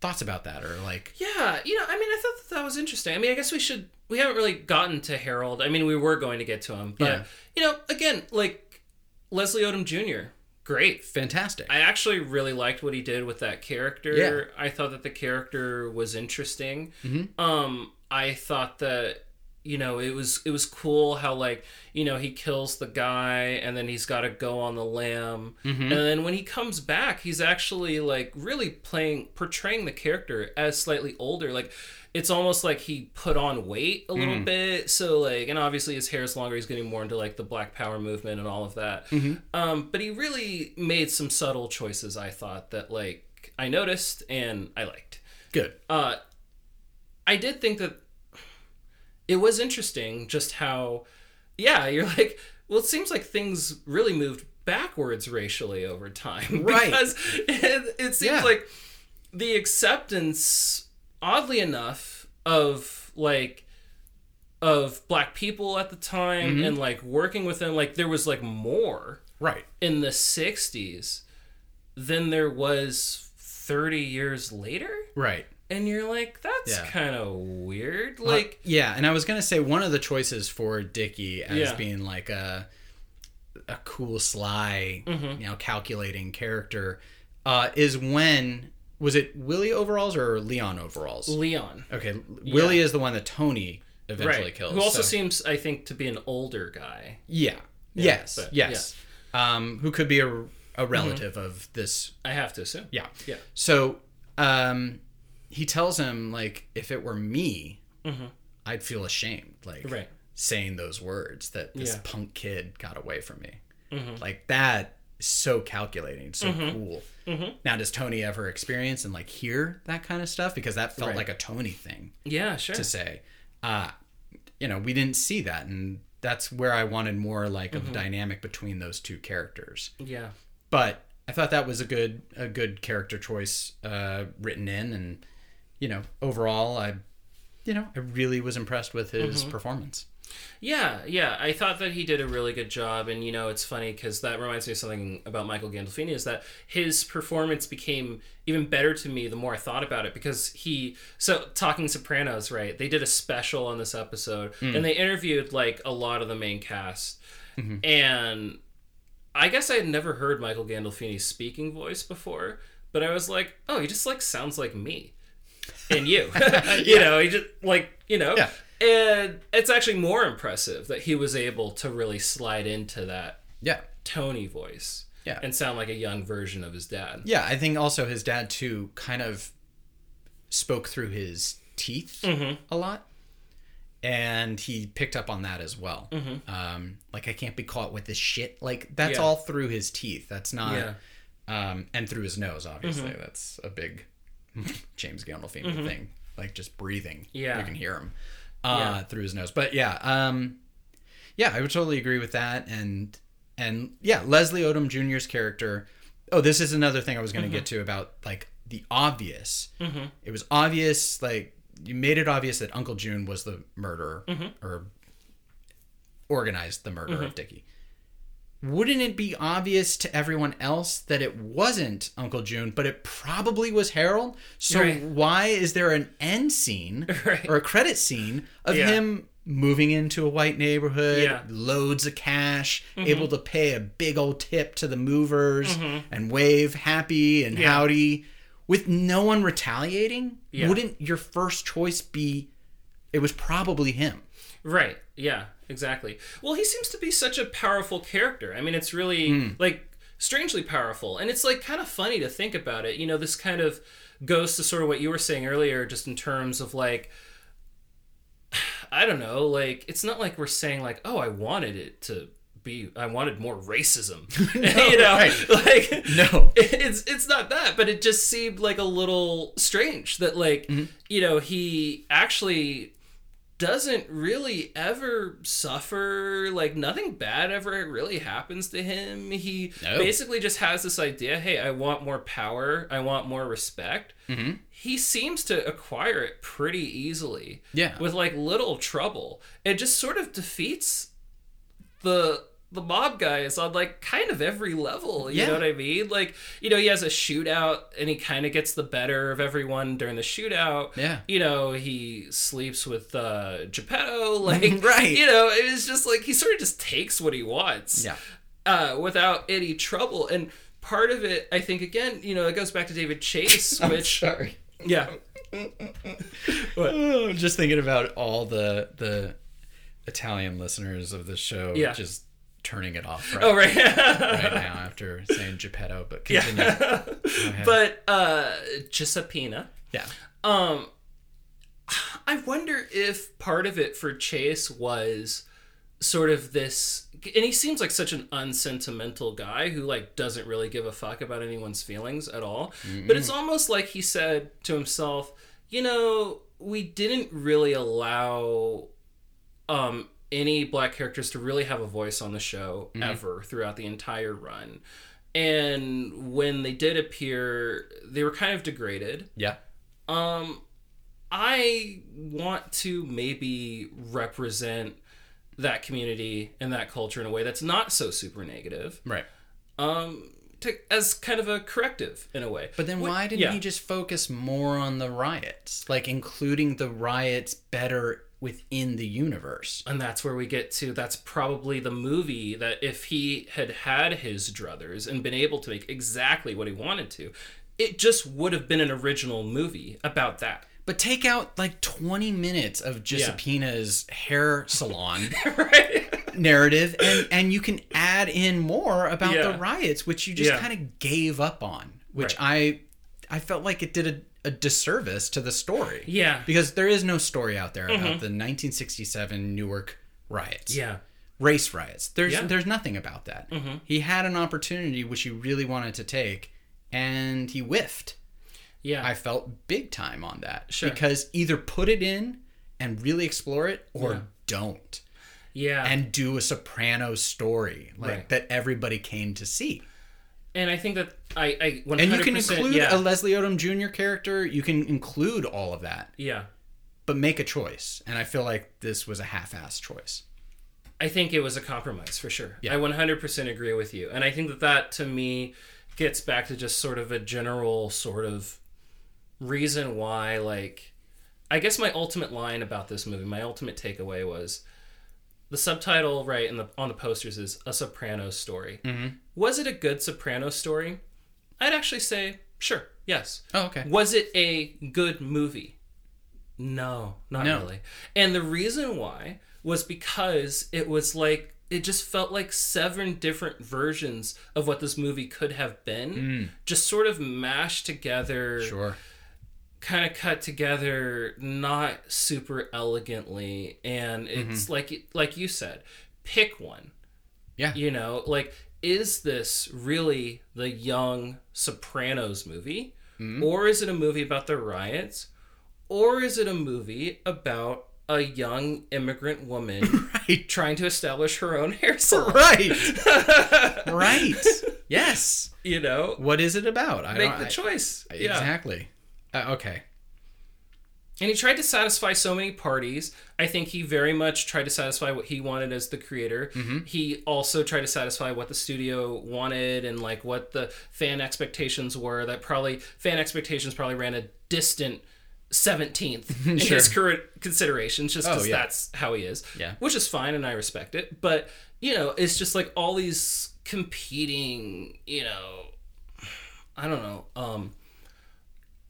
thoughts about that or like Yeah, you know, I mean, I thought that, that was interesting. I mean, I guess we should. We haven't really gotten to Harold. I mean, we were going to get to him, but Yeah. you know, again, like Leslie Odom Jr. Great. fantastic. I actually really liked what he did with that character. Yeah. I thought that the character was interesting. Hmm. Um, I thought that you know it was it was cool how like you know he kills the guy and then he's got to go on the lam and then when he comes back he's actually like really playing portraying the character as slightly older. Like it's almost like he put on weight a little bit. So like and obviously his hair is longer. He's getting more into like the black power movement and all of that. Um but he really made some subtle choices i thought that like i noticed and i liked. Good. uh, I did think that it was interesting just how, yeah, you're like, well, it seems like things really moved backwards racially over time. Right. Because it, it seems Yeah. like the acceptance, oddly enough, of like, of black people at the time Mm-hmm. and like working with them, like there was like more Right. in the 60s than there was 30 years later Right. And you're like that's Yeah. kind of weird like yeah, and I was gonna say one of the choices for Dickie as Yeah. being like a a cool, sly, Mm-hmm. you know, calculating character uh, is when was it Willie overalls or Leon overalls? leon Okay, Willie is the one that Tony eventually right kills. who also so- seems i think to be an older guy yeah, yes, but- yes, um, who could be a, a relative of this i have to assume Yeah. Yeah. So um, he tells him like, if it were me, I'd feel ashamed, like Mm-hmm. Right. saying those words that this Yeah. Mm-hmm. punk kid got away from me. Like that is so calculating, so cool. Now, does Tony ever experience and like hear that kind of stuff? Because that felt Right. like a Tony thing yeah sure to say. Uh, you know, we didn't see that, and that's where I wanted more like Mm-hmm. of the dynamic between those two characters yeah but I thought that was a good a good character choice uh, written in, and you know overall I, you know I really was impressed with his Mm-hmm. performance. Yeah, yeah. I thought that he did a really good job, and you know, it's funny because that reminds me of something about Michael Gandolfini is that his performance became even better to me the more I thought about it because he. So talking Sopranos, right? They did a special on this episode, and they interviewed like a lot of the main cast, and I guess I had never heard Michael Gandolfini's speaking voice before, but I was like, oh, he just like sounds like me and you. you know, he just like you know. Yeah. And it's actually more impressive that he was able to really slide into that Yeah, Tony voice. Yeah. and sound like a young version of his dad. Yeah, I think also his dad too kind of spoke through his teeth a lot, and he picked up on that as well. Um, like I can't be caught with this shit. Like that's Yeah. all through his teeth. That's not. Yeah. Um, and through his nose, obviously. That's a big James Gandolfini mm-hmm. thing. Like just breathing. Yeah. you can hear him uh, Yeah. through his nose. But yeah, um, yeah, I would totally agree with that. And and yeah, Leslie Odom Jr.'s character. Oh, this is another thing I was going to mm-hmm. get to about like the obvious. Mm-hmm. It was obvious, like you made it obvious that Uncle June was the murderer or organized the murder of Dickie. Wouldn't it be obvious to everyone else that it wasn't Uncle June, but it probably was Harold? So Right. why is there an end scene Right. or a credit scene of Yeah. him moving into a white neighborhood, Yeah. Mm-hmm. loads of cash, able to pay a big old tip to the movers and wave happy and Yeah. howdy with no one retaliating? Wouldn't your first choice be it was probably him? Right. Yeah, exactly. Well, he seems to be such a powerful character. I mean, it's really like strangely powerful. And it's like kind of funny to think about it. You know, this kind of goes to sort of what you were saying earlier just in terms of like I don't know, like it's not like we're saying like, "Oh, I wanted it to be I wanted more racism." you know, right. like No. it's it's not that, but it just seemed like a little strange that like Mm-hmm. you know he actually doesn't really ever suffer like nothing bad ever really happens to him he No. basically just has this idea hey i want more power i want more respect Mm-hmm. he seems to acquire it pretty easily Yeah. with like little trouble it just sort of defeats the the mob guys on like kind of every level you Yeah. know what i mean like you know he has a shootout and he kind of gets the better of everyone during the shootout Yeah. you know he sleeps with uh geppetto like Right. you know it was just like he sort of just takes what he wants Yeah. uh without any trouble and part of it i think again you know it goes back to david chase which sorry. yeah Oh, just thinking about all the the Italian listeners of the show Yeah. just turning it off right, oh right right now after saying Geppetto, but continue. Ahead. but uh giuseppina yeah. Um, I wonder if part of it for Chase was sort of this, and he seems like such an unsentimental guy who like doesn't really give a fuck about anyone's feelings at all. But it's almost like he said to himself, you know, we didn't really allow um any black characters to really have a voice on the show ever throughout the entire run. And when they did appear, they were kind of degraded. Yeah. Um, I want to maybe represent that community and that culture in a way that's not so super negative. Right. Um, to, as kind of a corrective in a way. But then Wh- why didn't yeah. he just focus more on the riots? Like including the riots better within the universe. And that's where we get to. That's probably the movie that if he had had his druthers and been able to make exactly what he wanted to, it just would have been an original movie about that. But take out like 20 minutes of Giuseppina's hair salon right? narrative and and you can add in more about Yeah. the riots which you just Yeah. kind of gave up on, which Right. I I felt like it did a, disservice to the story. Yeah. Mm-hmm. Because there is no story out there about the 1967 Newark riots. Yeah. race riots. There's Yeah. Mm-hmm. there's nothing about that. He had an opportunity which he really wanted to take, and he whiffed. Yeah. I felt big time on that Sure. because either put it in and really explore it, or Yeah. don't, yeah. and do a soprano story like Right. that everybody came to see. And I think that I, I 100%, And you can include yeah, a Leslie Odom Jr. character. You can include all of that, yeah. but make a choice. And I feel like this was a half-assed choice. I think it was a compromise for sure. Yeah. I 100% agree with you. And I think that that to me gets back to just sort of a general sort of reason why like I guess my ultimate line about this movie, my ultimate takeaway was the subtitle right in the on the posters is a soprano story. Mm-hmm. Was it a good soprano story? I'd actually say sure, yes. Oh, okay. Was it a good movie? No, not No. really. And the reason why was because it was like it just felt like seven different versions of what this movie could have been, mm. just sort of mashed together Sure. kind of cut together not super elegantly and it's mm-hmm. like like you said pick one Yeah. you know like is this really the young sopranos movie or is it a movie about the riots or is it a movie about a young immigrant woman Right. trying to establish her own hair salon Right. right. Yes. you know What is it about? I make the I- choice yeah Exactly. Uh, okay. And he tried to satisfy so many parties. I think he very much tried to satisfy what he wanted as the creator. He also tried to satisfy what the studio wanted and like what the fan expectations were. That probably fan expectations probably ran a distant 17th in Sure. his current considerations just Oh, because yeah. that's how he is. Yeah. Which is fine and I respect it. But, you know, it's just like all these competing, you know, I don't know, um,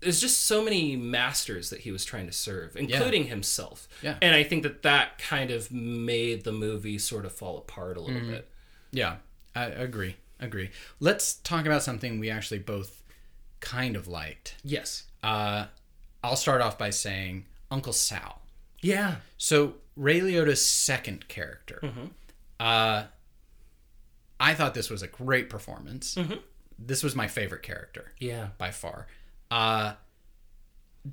there's just so many masters that he was trying to serve, including himself. Yeah. And I think that that kind of made the movie sort of fall apart a Mm-hmm. little bit. Yeah. I agree. Agree. Let's talk about something we actually both kind of liked. Yes. Uh, I'll start off by saying Uncle Sal. Yeah. So Ray Liotta's second character. Uh, I thought this was a great performance. This was my favorite character Yeah. by far. Uh,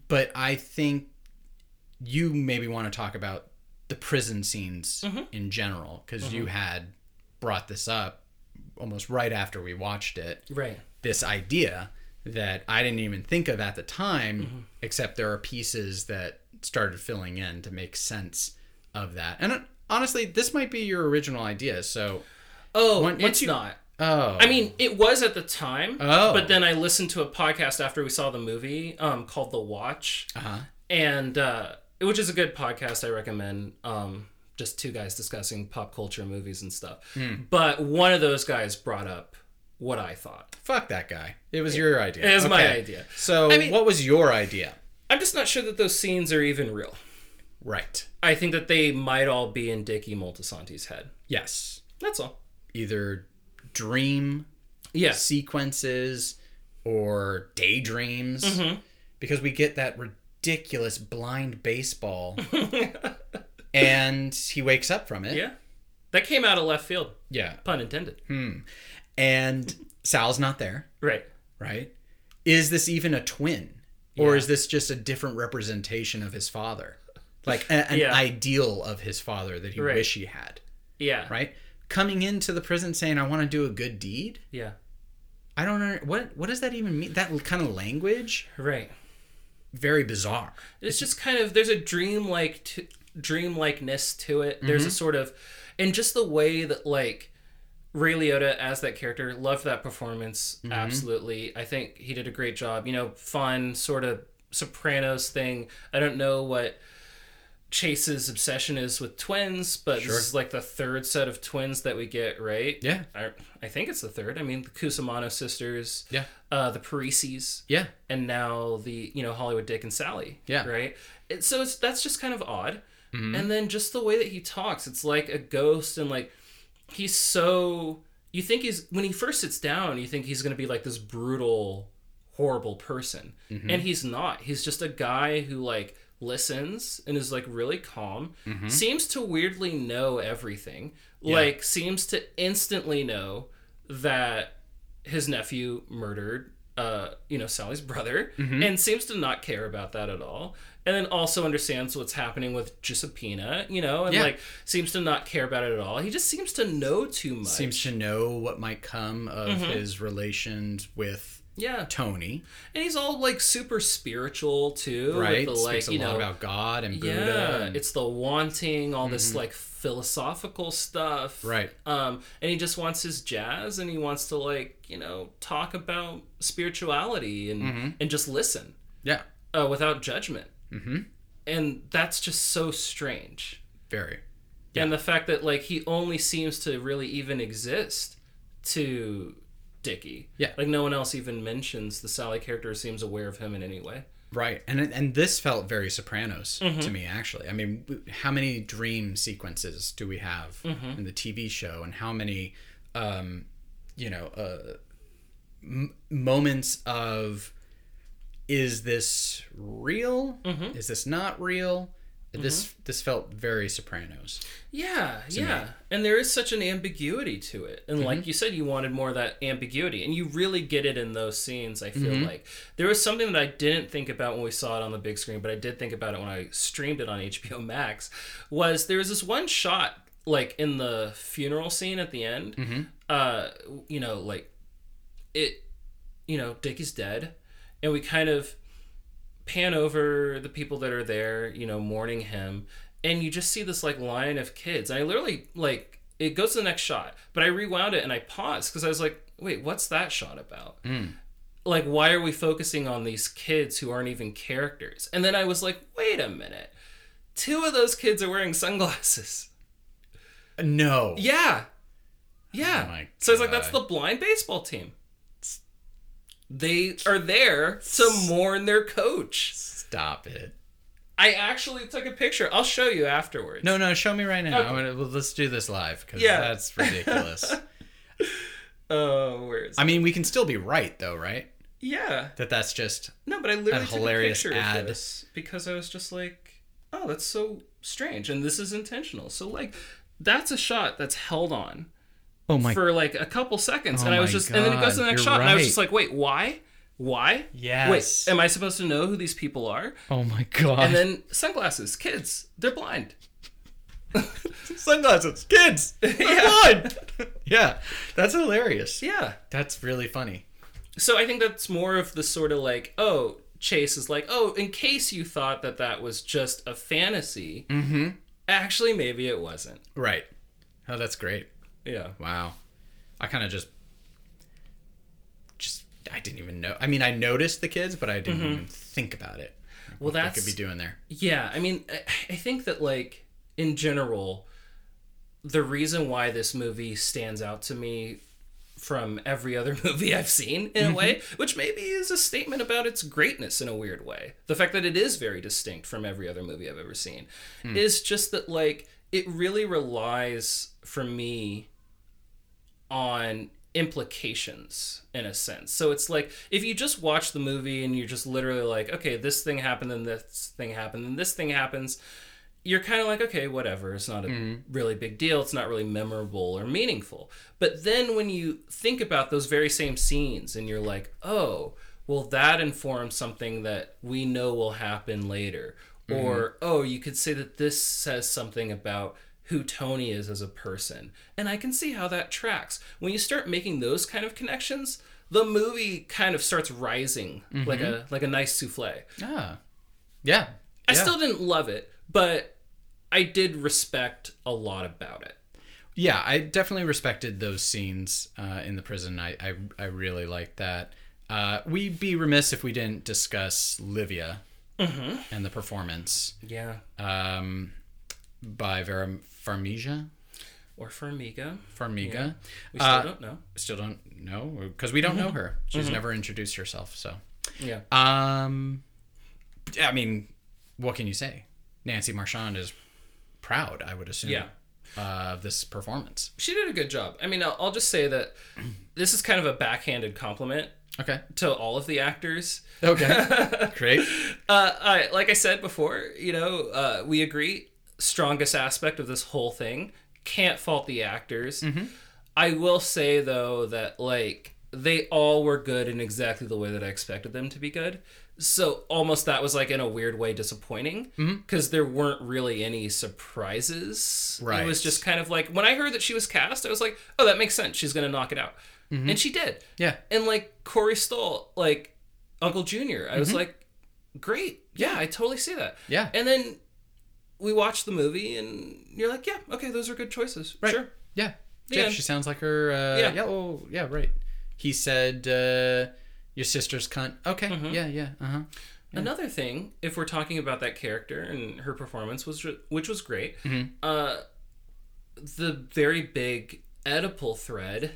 but I think you maybe want to talk about the prison scenes in general because you had brought this up almost right after we watched it Right. this idea that I didn't even think of at the time, except there are pieces that started filling in to make sense of that. And uh, honestly, this might be your original idea. So, Oh, once it's you- not. Oh, I mean, it was at the time. Oh. But then I listened to a podcast after we saw the movie um, called The Watch. uh-huh. and uh, which is a good podcast I recommend. Um, just two guys discussing pop culture movies and stuff. Hmm. But one of those guys brought up what I thought. fuck that guy. It was your idea. It was my idea. So, I mean- what was your idea? I'm just not sure that those scenes are even real. Right. I think that they might all be in Dickie Moltisanti's head. Yes. That's all. Either dream Yes. sequences or daydreams Mm-hmm. because we get that ridiculous blind baseball and he wakes up from it Yeah. That came out of left field. yeah Pun intended. and sal's not there Right. right is this even a twin or Yeah. is this just a different representation of his father like a, an Yeah. ideal of his father that he Right. wish he had Yeah. right coming into the prison saying i want to do a good deed Yeah. i don't know what what does that even mean that kind of language Right. very bizarre it's just kind of there's a dream like t- dreamlikeness to it. There's Mm-hmm. a sort of and just the way that like Ray Liotta as that character loved that performance Mm-hmm. absolutely. I think he did a great job. You know, fun sort of Sopranos thing. I don't know what Chase's obsession is with twins, but Sure. this is like the third set of twins that we get, right? Yeah. I, I think it's the third. I mean, the Cusimano sisters, Yeah. uh, the Parisis, yeah and now the you know Hollywood Dick and Sally. Yeah. Right. It, so it's that's just kind of odd. Mm-hmm. And then just the way that he talks, it's like a ghost, and like he's so. You think he's when he first sits down, you think he's going to be like this brutal, horrible person, Mm-hmm. and he's not. He's just a guy who like listens and is like really calm. Mm-hmm. Seems to weirdly know everything. Like seems to instantly know that his nephew murdered uh you know Sally's brother Mm-hmm. and seems to not care about that at all and then also understands what's happening with Giuseppina you know and Yeah. like seems to not care about it at all he just seems to know too much seems to know what might come of Mm-hmm. his relations with yeah Tony, and he's all like super spiritual too right? the, like Speaks a you lot know about God and Buddha. yeah and- it's the wanting all this like philosophical stuff Mm-hmm. Right. um and he just wants his jazz and he wants to like you know talk about spirituality and Mm-hmm. and just listen yeah, uh, without judgment mm-hmm. and that's just so strange very. and the fact that like he only seems to really even exist to Dickie Yeah. like no one else even mentions the Sally character seems aware of him in any way Right, and and this felt very Sopranos Mm-hmm. to me. Actually, I mean, how many dream sequences do we have Mm-hmm. in the TV show, and how many, um, you know, uh, m- moments of, is this real? Mm-hmm. Is this not real? This mm-hmm. this felt very Sopranos. Yeah, yeah. And there is such an ambiguity to it. And like mm-hmm. you said, you wanted more of that ambiguity. And you really get it in those scenes, I feel mm-hmm. like. There was something that I didn't think about when we saw it on the big screen, but I did think about it when I streamed it on HBO Max, was there was this one shot, like in the funeral scene at the end, uh, you know, like it, you know, Dick is dead. And we kind of pan over the people that are there, you know, mourning him, and you just see this like line of kids. And I literally like it goes to the next shot, but I rewound it and I paused because I was like, wait, what's that shot about? Mm. Like, why are we focusing on these kids who aren't even characters? And then I was like, wait a minute, two of those kids are wearing sunglasses. No. Yeah. Yeah. Oh so it's like that's the blind baseball team. They are there to mourn their coach. Stop it. I actually took a picture. I'll show you afterwards. No, no, show me right now. Okay. Wanna, well, let's do this live because Yeah. that's ridiculous. Oh, where is? I mean, we can still be right though, right? yeah. That that's just No, but I literally took a picture ad. of this because I was just like, oh, that's so strange, and this is intentional. So like, that's a shot that's held on oh my for like a couple seconds, Oh and I was my just, and then it goes to the God, next you're shot, and I was right. just like, wait, why? Why? Yes. Wait, am I supposed to know who these people are? oh my god. And then sunglasses, kids, they're blind. sunglasses, kids, yeah. blind. yeah, that's hilarious. yeah. That's really funny. So I think that's more of the sort of like, oh, Chase is like, oh, in case you thought that that was just a fantasy, mm-hmm. actually, maybe it wasn't. Right. Oh, that's great. Yeah. Wow. I kind of just, just I didn't even know. I mean, I noticed the kids, but I didn't mm-hmm. even think about it. Well, that could be doing there. yeah. I mean, I- I think that like in general, the reason why this movie stands out to me from every other movie I've seen in a way, mm-hmm. which maybe is a statement about its greatness in a weird way. The fact that it is very distinct from every other movie I've ever seen hmm. is just that like it really relies for me on implications in a sense. So it's like if you just watch the movie and you're just literally like, okay, this thing happened and this thing happened and this thing happens, you're kind of like, okay, whatever. It's not a mm-hmm. really big deal. It's not really memorable or meaningful. But then when you think about those very same scenes and you're like, oh, well, that informs something that we know will happen later. Or, mm-hmm. oh, you could say that this says something about who Tony is as a person. And I can see how that tracks. When you start making those kind of connections, the movie kind of starts rising like a like a nice souffle. Ah. Yeah. I yeah. still didn't love it, but I did respect a lot about it. Yeah, I definitely respected those scenes uh, in the prison. I, I, I really liked that. Uh, we'd be remiss if we didn't discuss Livia and the performance Yeah. um, by Vera Farmiga. Or Farmiga. Farmiga. We still Uh, don't know. Still don't know because we don't know her. She's never introduced herself. So, Yeah. um, I mean, what can you say? Nancy Marchand is proud. I would assume. Yeah. Uh, of this performance. She did a good job. I mean, I'll, I'll just say that this is kind of a backhanded compliment Okay. to all of the actors. Okay. Great. Uh, I, like I said before, you know, uh, we agree. Strongest aspect of this whole thing. Can't fault the actors. Mm-hmm. I will say though that like they all were good in exactly the way that I expected them to be good. So almost that was like in a weird way disappointing mm-hmm. because there weren't really any surprises. It was just kind of like when I heard that she was cast, I was like, oh, that makes sense. She's gonna knock it out, mm-hmm. and she did. Yeah. And like Corey Stoll, like Uncle Junior, I was like, great. Yeah, I totally see that. Mm-hmm. Yeah. And then we watched the movie, and you're like, yeah, okay, those are good choices. Right. Sure. Yeah. The Yeah, end. she sounds like her. Uh, Yeah. yeah. Oh, yeah. Right. He said, uh, "Your sister's cunt." Okay. Mm-hmm. Yeah. Yeah. Uh huh. Another thing, if we're talking about that character and her performance was, which was great, Mm-hmm. uh, the very big Oedipal thread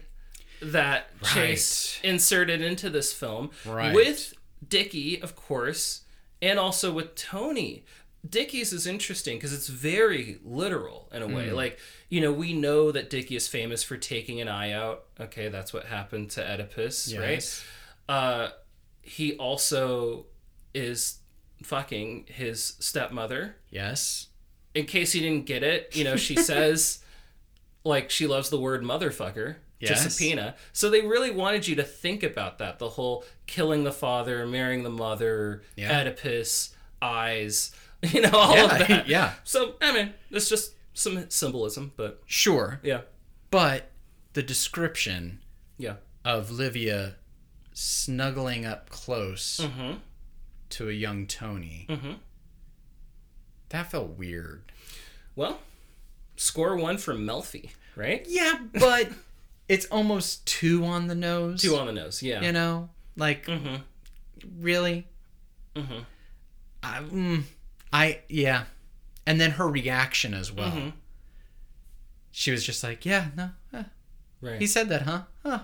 that Chase inserted into this film Right. with Dickie, of course, and also with Tony. Dickie's is interesting because it's very literal in a way. Like, you know, we know that Dickie is famous for taking an eye out. Okay, that's what happened to Oedipus, right? Uh, he also is fucking his stepmother. Yes. In case you didn't get it, you know, she says like she loves the word motherfucker Yes. Giuseppina. So they really wanted you to think about that. The whole killing the father, marrying the mother, Yeah. Oedipus, eyes, you know, all Yeah, of that. yeah. So I mean, it's just some symbolism, but Sure. yeah. But the description Yeah. of Livia snuggling up close Mm-hmm. to a young Tony, Mm-hmm. that felt weird. Well, score one from Melfi, right? Yeah, but it's almost too on the nose. Too on the nose, yeah. You know? Like, Mm-hmm. really? Mhm. I, mm, I, yeah. And then her reaction as well. Mhm. She was just like, yeah, no. eh, Right. He said that, huh? Huh.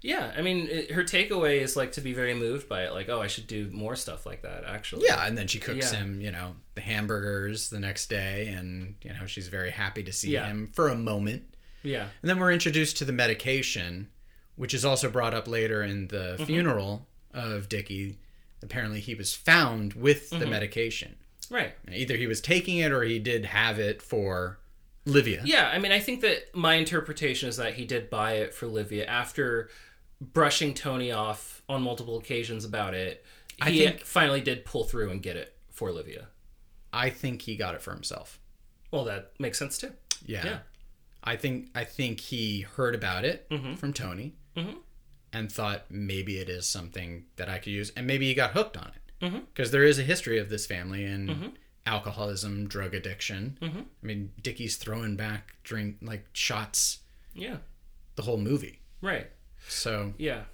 Yeah, I mean, it, her takeaway is like to be very moved by it. Like, oh, I should do more stuff like that. Actually, Yeah, and then she cooks Yeah. him, you know, the hamburgers the next day, and you know she's very happy to see Yeah. him for a moment. yeah, And then we're introduced to the medication, which is also brought up later in the Mm-hmm. funeral of Dickie. Apparently, he was found with Mm-hmm. the medication. Right. Either he was taking it or he did have it for Livia. Yeah, I mean, I think that my interpretation is that he did buy it for Livia after brushing Tony off on multiple occasions about it. I He think- finally did pull through and get it for Livia. I think he got it for himself. Well, that makes sense too. Yeah. Yeah. I think I think he heard about it Mm-hmm. from Tony Mhm. and thought maybe it is something that I could use, and maybe he got hooked on it Mhm. because there is a history of this family and Mm-hmm. alcoholism, drug addiction. Mhm. I mean, Dickie's throwing back drink like shots Yeah, the whole movie. right. So Yeah.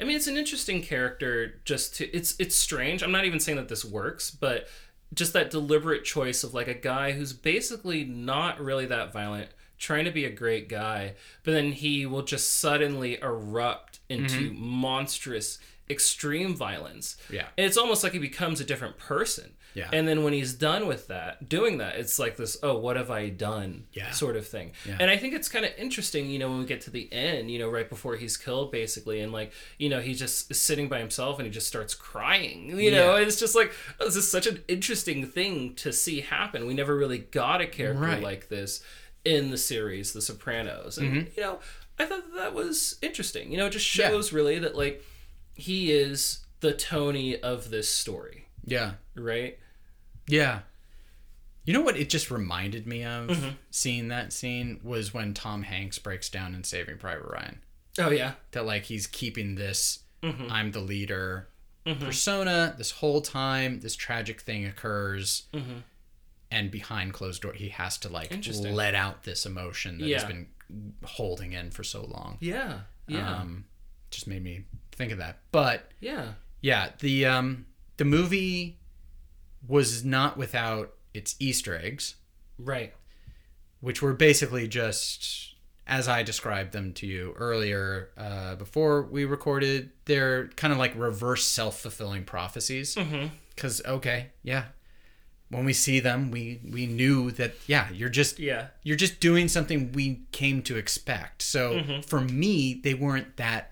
I mean, it's an interesting character. Just to it's it's strange. I'm not even saying that this works, but just that deliberate choice of like a guy who's basically not really that violent, trying to be a great guy, but then he will just suddenly erupt into monstrous, extreme violence. Yeah. And it's almost like he becomes a different person. Yeah. And then when he's done with that, doing that, it's like this, oh, what have I done? Yeah. Sort of thing. Yeah. And I think it's kind of interesting, you know, when we get to the end, you know, right before he's killed, basically, and like, you know, he just is sitting by himself and he just starts crying, you know, Yeah. and it's just like, oh, this is such an interesting thing to see happen. We never really got a character Right. like this in the series, The Sopranos. And, Mm-hmm. you know, I thought that, that was interesting. You know, it just Yeah. shows really that, like, he is the Tony of this story, yeah, right? yeah. You know what it just reminded me of Mm-hmm. seeing that scene was when Tom Hanks breaks down in Saving Private Ryan. Oh, yeah. that like he's keeping this Mm-hmm. I'm the leader persona this whole time this tragic thing occurs Mm-hmm. and behind closed door he has to like let out this emotion that Yeah. he's been holding in for so long Yeah. Yeah. um just made me think of that but yeah. yeah the um the movie was not without its easter eggs Right. which were basically just as I described them to you earlier uh, before we recorded. They're kind of like reverse self fulfilling prophecies. Because okay, yeah, when we see them, we we knew that yeah, you're just Yeah. you're just doing something we came to expect. So Mm-hmm. for me, they weren't that.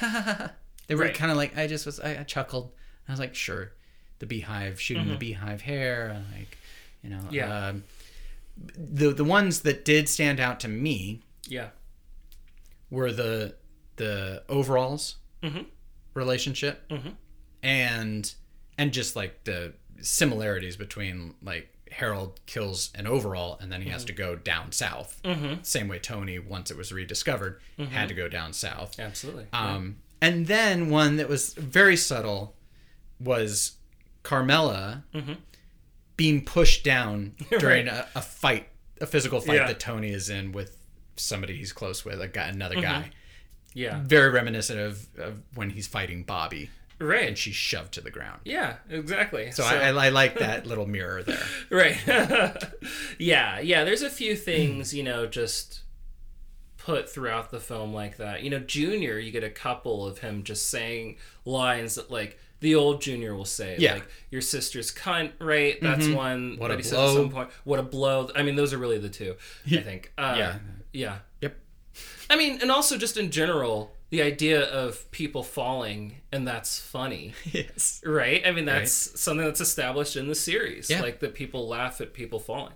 they were Right. kind of like I just was I, I chuckled. I was like, sure, the beehive shooting the beehive hair, like you know, Mm-hmm. Yeah. Um, the the ones that did stand out to me Yeah. were the the overalls Mhm. relationship Mhm. and and just like the similarities between like Harold kills an overall and then he has to go down south. Mhm. Same way Tony, once it was rediscovered, had to go down south. Absolutely. Um, and then one that was very subtle was Carmela Mhm. being pushed down during a, a fight, a physical fight Yeah. that Tony is in with somebody he's close with, a guy, another Mm-hmm. guy. yeah. Very reminiscent of, of when he's fighting Bobby Right. and she's shoved to the ground. Yeah. Exactly. So, I, I, I like that little mirror there. right. yeah. Yeah. There's a few things you know just put throughout the film like that. You know, Junior, you get a couple of him just saying lines that like the old Junior will say, Yeah. like your sister's cunt, right? That's one What that a he says at blow. some point. What a blow! I mean, those are really the two. I think. Uh, Yeah. yeah. Yep. I mean, and also just in general, the idea of people falling and that's funny, Yes. right? I mean, that's something that's established in the series, Yeah. Mm-hmm. like that people laugh at people falling.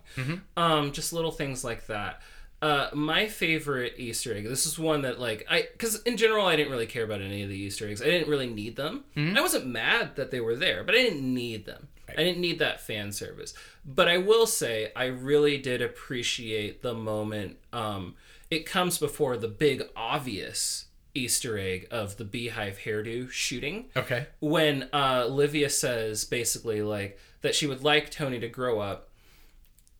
Um, just little things like that. Uh, my favorite Easter egg. This is one that like I because in general I didn't really care about any of the Easter eggs. I didn't really need them. Mm-hmm. I wasn't mad that they were there, but I didn't need them. I didn't need that fan service. But I will say I really did appreciate the moment. Um, it comes before the big obvious Easter egg of the beehive hairdo shooting Okay. when uh, Olivia says basically like that she would like Tony to grow up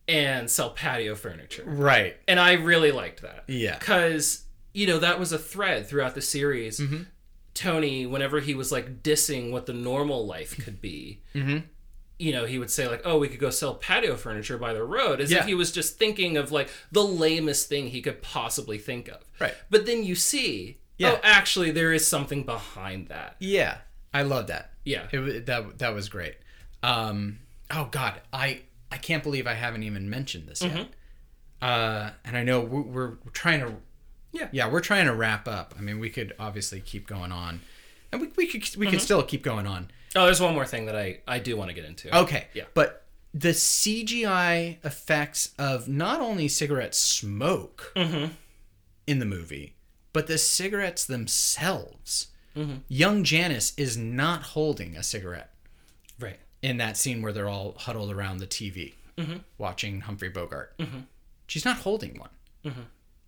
and sell patio furniture, Right. and I really liked that. Yeah. because you know that was a thread throughout the series. Tony, whenever he was like dissing what the normal life could be. You know, he would say like, "Oh, we could go sell patio furniture by the road," as Yeah. if he was just thinking of like the lamest thing he could possibly think of. Right. But then you see, Yeah. oh, actually, there is something behind that. Yeah. I love that. Yeah. It, that that was great. Um, oh God, I I can't believe I haven't even mentioned this yet. Uh, and I know we're, we're, trying to. Yeah. Yeah, we're trying to wrap up. I mean, we could obviously keep going on, and we, we could we could still keep going on. Oh, there's one more thing that I I do want to get into. Okay. Yeah. But the CGI effects of not only cigarette smoke in the movie, but the cigarettes themselves. Mm-hmm. Young Janice is not holding a cigarette Right. in that scene where they're all huddled around the TV mm-hmm. watching Humphrey Bogart. Mm-hmm. She's not holding one.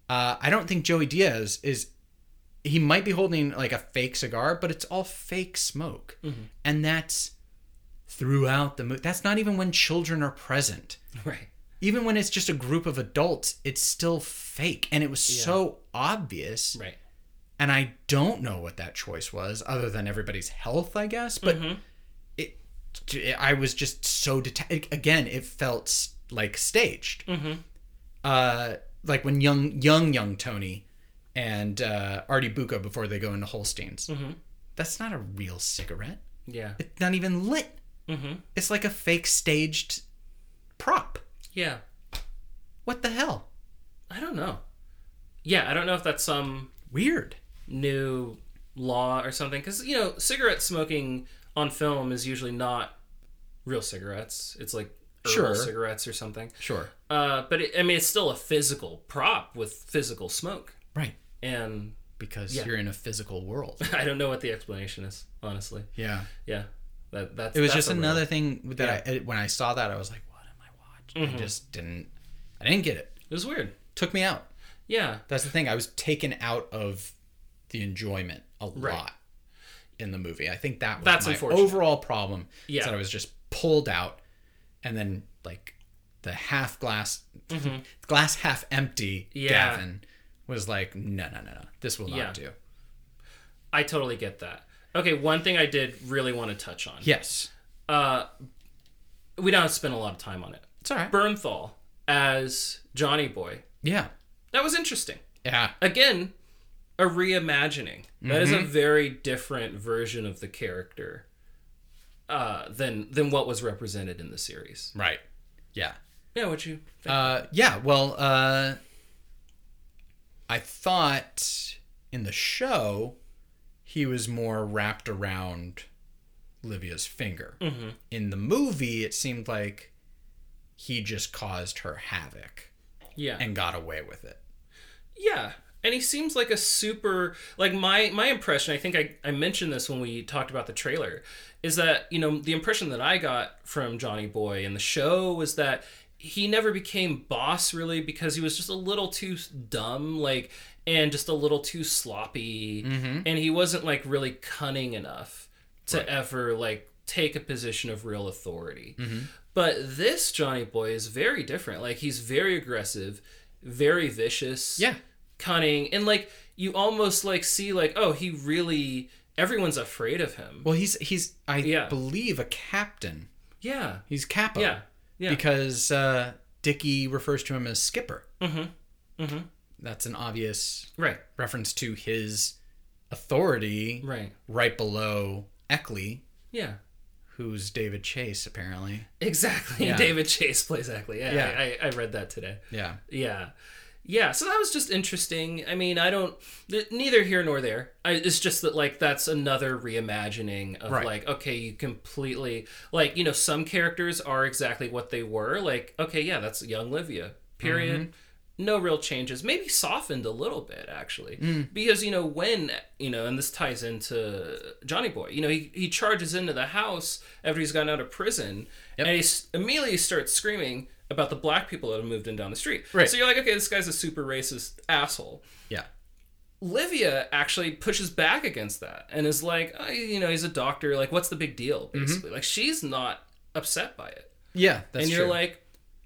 Uh, I don't think Joey Diaz is. He might be holding like a fake cigar, but it's all fake smoke, and that's throughout the movie. That's not even when children are present. Right. Even when it's just a group of adults, it's still fake, and it was so obvious. Right. And I don't know what that choice was, other than everybody's health, I guess. But it, I was just so deta- again. It felt like staged. Uh, like when young, young, young Tony and uh, Artie Bucco before they go into Holsten's. That's not a real cigarette. Yeah. It's not even lit. It's like a fake staged prop. Yeah. What the hell? I don't know. Yeah, I don't know if that's some Weird. new law or something because you know cigarette smoking on film is usually not real cigarettes. It's like herbal Sure. cigarettes or something. Sure. Uh, but it, I mean, it's still a physical prop with physical smoke, Right. and Because Yeah. you're in a physical world. I don't know what the explanation is, honestly. Yeah. Yeah, that that's It was that's just real- another thing that I when I saw that I was like, am I? Just didn't. I didn't get it. It was weird. Took me out. Yeah, That's the thing. I was taken out of the enjoyment a Right. lot in the movie. I think that was That's my overall problem. is Yeah. that I was just pulled out, and then like the half glass, glass half empty. Mm-hmm. Yeah. Gavin was like, no, no, no, no. This will not Yeah. do. I totally get that. Okay, one thing I did really want to touch on. Yes, Uh, we don't spend a lot of time on it. It's all right. Bernthal as Johnny Boy. yeah, That was interesting. yeah, Again, a reimagining. That is a Mm-hmm. very different version of the character uh, than than what was represented in the series. right. Yeah. Yeah, what you think? Uh, yeah, well, uh, I thought in the show he was more wrapped around Livia's finger. In the movie, it seemed like he just caused her havoc yeah. and got away with it. Yeah. And he seems like a super like my my impression, I think I, I mentioned this when we talked about the trailer, is that, you know, the impression that I got from Johnny Boy in the show was that he never became boss really because he was just a little too dumb, like and just a little too sloppy mm-hmm. and he wasn't like really cunning enough to ever like take a position of real authority. Mm-hmm. But this Johnny Boy is very different. Like he's very aggressive, very vicious Yeah. cunning and like you almost like see like oh he really everyone's afraid of him Well, he's he's I Yeah. believe a captain. yeah He's capo. yeah yeah Because uh, Dickie refers to him as Skipper. Mm-hmm. Mm-hmm. That's an obvious right reference to his authority right right below Eckley, Yeah. Who's David Chase apparently. Exactly. Yeah. David Chase plays exactly. Yeah. Yeah. I, I, I read that today. Yeah. Yeah. Yeah, so that was just interesting. I mean, I don't neither here nor there. I, it's just that like that's another reimagining of Right. like okay, you completely like, you know, some characters are exactly what they were. Like, okay, yeah, that's young Livia. Period. Mm-hmm. No real changes. Maybe softened a little bit actually. Mm. Because, you know, when, you know, and this ties into Johnny Boy. You know, he he charges into the house after he's gotten out of prison Yep. and he immediately starts screaming about the black people that have moved in down the street. Right. So you're like, okay, this guy's a super racist asshole. Yeah. Livia actually pushes back against that and is like, oh, you know, he's a doctor. Like, what's the big deal? Basically, like she's not upset by it, Yeah. That's and you're true. like,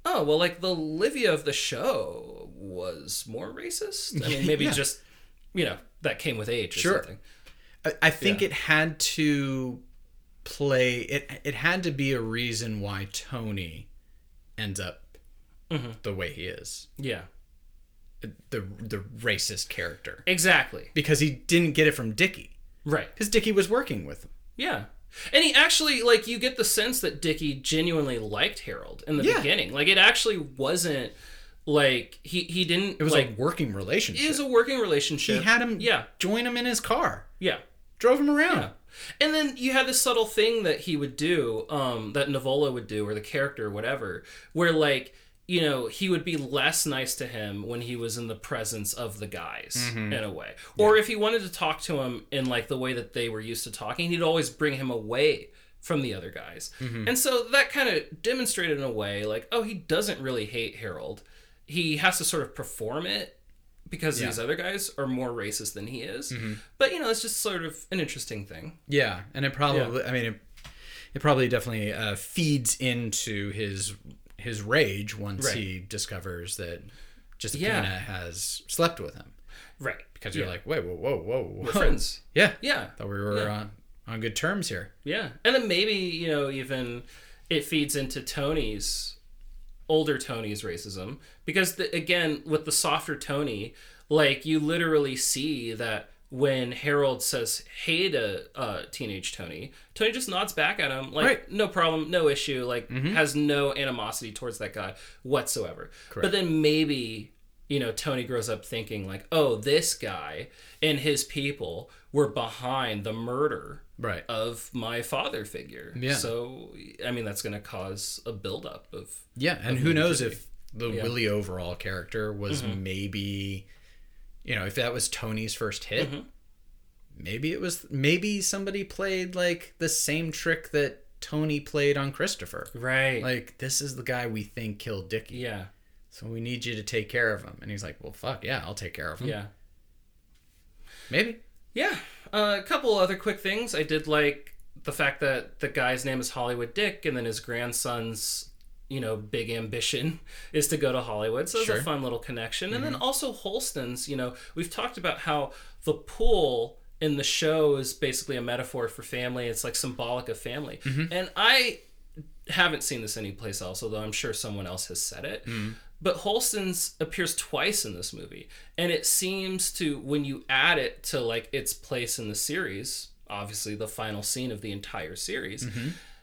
oh, well, like the Livia of the show was more racist. I mean, maybe Yeah. just, you know, that came with age or Sure. something. I, I think Yeah. it had to play it it had to be a reason why Tony ends up Mm-hmm. the way he is. Yeah, The the racist character. exactly. Because he didn't get it from Dickie. Right. Because Dickie was working with him. Yeah. And he actually like you get the sense that Dickie genuinely liked Harold in the Yeah. beginning. Like it actually wasn't like he he didn't It was like a working relationship. it was a working relationship. he had him Yeah. join him in his car. Yeah. Drove him around. Yeah. And then you had this subtle thing that he would do, um, that Nivola would do, or the character, or whatever, where like, you know, he would be less nice to him when he was in the presence of the guys, Mm-hmm. in a way. Or if he wanted to talk to him in like the way that they were used to talking, he'd always bring him away from the other guys. Mm-hmm. And so that kind of demonstrated in a way, like, oh, he doesn't really hate Harold. He has to sort of perform it because Yeah. these other guys are more racist than he is. But you know, it's just sort of an interesting thing. Yeah, and it probably I mean it, it probably definitely uh, feeds into his his rage once Right. he discovers that Giuseppina Yeah. has slept with him. Right. Because you're Yeah. like, wait, whoa, whoa, whoa, whoa. We're friends. Yeah, Yeah. thought we were Yeah. on on good terms here. Yeah. And then maybe, you know, even it feeds into Tony's older Tony's racism because the, again, with the softer Tony, like you literally see that when Harold says hey to uh, teenage Tony, Tony just nods back at him like Right. Mm-hmm. no problem, no issue, like has no animosity towards that guy whatsoever. Correct. But then maybe you know Tony grows up thinking like, oh, this guy and his people were behind the murder Right. of my father figure. Yeah. So I mean that's going to cause a buildup of Yeah, and who knows if the Yeah. Mm-hmm. Willie Overall character was maybe, you know, if that was Tony's first hit, Mm-hmm. maybe it was maybe somebody played like the same trick that Tony played on Christopher. right. Like this is the guy we think killed Dickie, yeah. so we need you to take care of him. And he's like, "Well, fuck yeah, I'll take care of him." Yeah. maybe. Yeah. Uh, a couple other quick things. I did like the fact that the guy's name is Hollywood Dick, and then his grandson's, you know, big ambition is to go to Hollywood. So it's Sure. a fun little connection. And then mm-hmm. also Holsten's, you know, we've talked about how the pool in the show is basically a metaphor for family. It's like symbolic of family. Mm-hmm. And I haven't seen this anyplace else, although I'm sure someone else has said it. Mm-hmm. But Holsten's appears twice in this movie, and it seems to when you add it to like its place in the series, obviously the final scene of the entire series,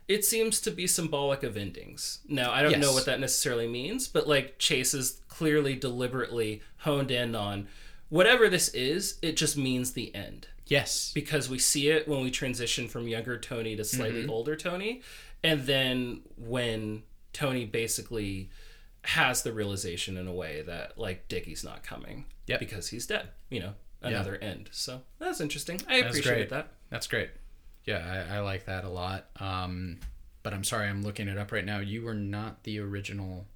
it seems to be symbolic of endings. Now I don't know what that necessarily means, but like Chase is clearly deliberately honed in on whatever this is. It just means the end Yes. because we see it when we transition from younger Tony to slightly Mm-hmm. older Tony, and then when Tony basically has the realization in a way that like Dickie's not coming Yep. because he's dead. You know, another end. So that's interesting. I That's appreciate great. that. That's great. Yeah, I, I like that a lot. Um, but I'm sorry, I'm looking it up right now. You were not the original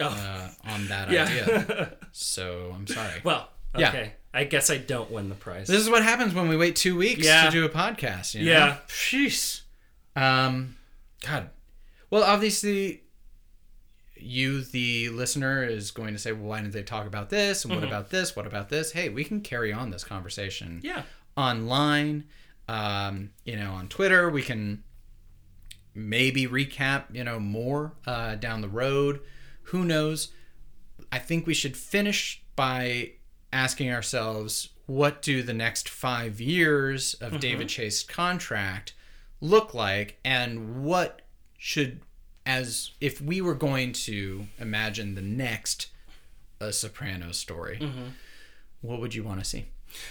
Oh, uh, on that yeah. idea, so I'm sorry. well, Yeah. okay. I guess I don't win the prize. This is what happens when we wait two weeks Yeah. to do a podcast. You know? Yeah. Jeez. Um, God. Well, obviously, you, the listener, is going to say, "Well, why didn't they talk about this? And what about this? What about this?" Hey, we can carry on this conversation yeah. online. Um, you know, on Twitter, we can maybe recap. You know, more uh, down the road. Who knows? I think we should finish by asking ourselves what do the next five years of David Chase's contract look like and what should as if we were going to imagine the next a soprano story Mm-hmm. what would you want to see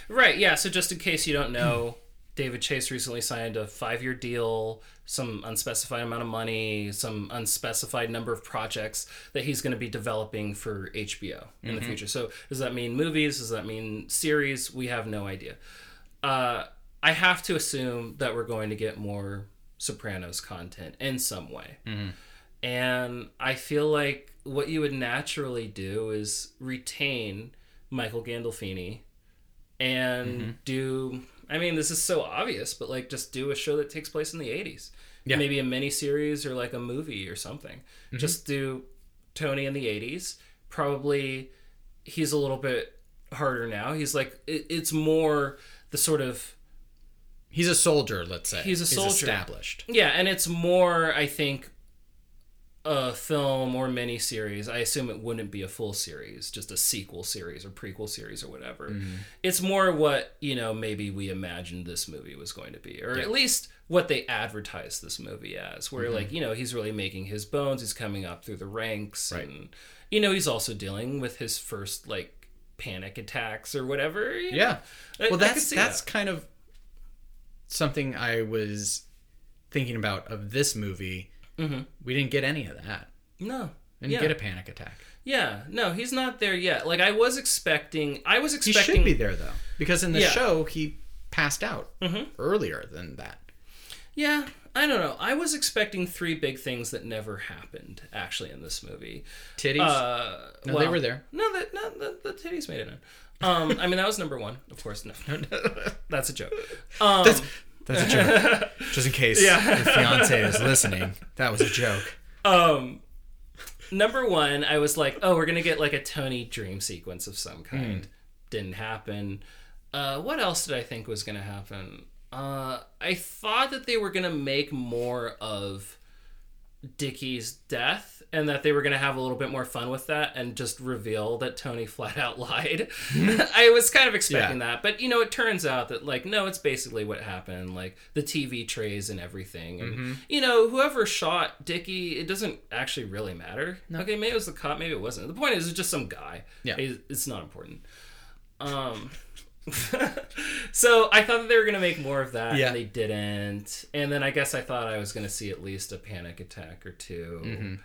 Right, yeah. So just in case you don't know, David Chase recently signed a five-year deal, some unspecified amount of money, some unspecified number of projects that he's going to be developing for HBO in the mm-hmm. future. So does that mean movies? Does that mean series? We have no idea. Uh, I have to assume that we're going to get more Sopranos content in some way. Mm-hmm. And I feel like what you would naturally do is retain Michael Gandolfini and mm-hmm. do I mean this is so obvious, but like just do a show that takes place in the 80s. Yeah. Maybe a mini series or like a movie or something. Mm-hmm. Just do Tony in the 80s. Probably he's a little bit harder now. He's like it, it's more the sort of he's a soldier let's say He's a soldier. established yeah, and it's more I think a film or mini series. I assume it wouldn't be a full series, just a sequel series or prequel series or whatever. Mm-hmm. It's more what, you know, maybe we imagined this movie was going to be, or at least what they advertised this movie as, where mm-hmm. like, you know, he's really making his bones, he's coming up through the ranks Right. and you know, he's also dealing with his first like panic attacks or whatever. know. yeah I- I well could that's see that's that. kind of something i was thinking about of this movie Mhm. we didn't get any of that No. and yeah. get a panic attack Yeah, no, he's not there yet. Like I was expecting, I was expecting. he should be there though because in the Yeah. show he passed out Mhm. earlier than that Yeah, I don't know. I was expecting three big things that never happened actually in this movie. titties Uh, no they were there No, that no, the, the titties made it in. Um, I mean that was number one, of course. No, that's a joke. Um, That's that's a joke. Just in case Yeah. your fiance is listening, that was a joke. um, number one, I was like, oh, we're gonna get like a Tony dream sequence of some kind. Didn't happen. Uh, what else did I think was gonna happen? Uh, I thought that they were gonna make more of Dickie's death and that they were gonna have a little bit more fun with that and just reveal that Tony flat out lied. I was kind of expecting Yeah. that, but you know, it turns out that like no, it's basically what happened, like the TV trays and everything, and you know, whoever shot Dickie, it doesn't actually really matter. Okay, maybe it was the cop, maybe it wasn't. The point is, it's just some guy. Yeah. It's- it's not important. Um. so I thought that they were gonna make more of that, Yeah. and they didn't. And then I guess I thought I was gonna see at least a panic attack or 2 Mm-hmm.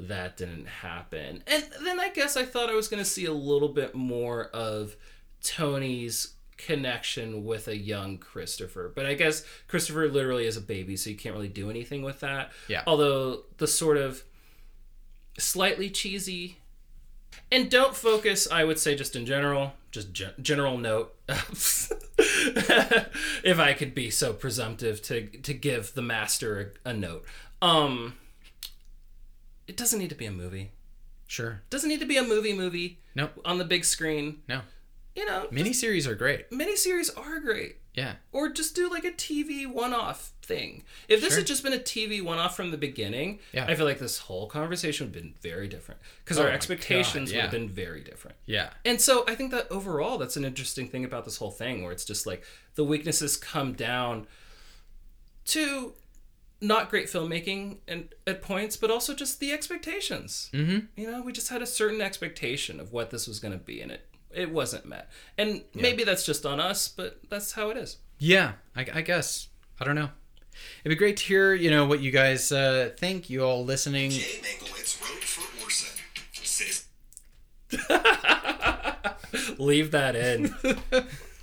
That didn't happen. And then I guess I thought I was gonna see a little bit more of Tony's connection with a young Christopher. But I guess Christopher literally is a baby, so you can't really do anything with that. Yeah. Although the sort of slightly cheesy and don't focus i would say just in general just gen- general note if i could be so presumptive to to give the master a, a note um it doesn't need to be a movie Sure. it doesn't need to be a movie movie No. on the big screen No. you know Miniseries are great. miniseries are great Yeah. or just do like a TV one-off thing. If this Sure. had just been a TV one-off from the beginning, Yeah. I feel like this whole conversation would have been very different because Oh our expectations God, would have been very different. Yeah. And so I think that overall, that's an interesting thing about this whole thing, where it's just like the weaknesses come down to not great filmmaking and at points, but also just the expectations. Mm-hmm. You know, we just had a certain expectation of what this was going to be, and it it wasn't met. And maybe that's just on us, but that's how it is. Yeah. I, I guess. I don't know. It'd be great to hear, you know, what you guys uh, think. You all listening. Jay Mankiewicz wrote for Orson. Leave that in.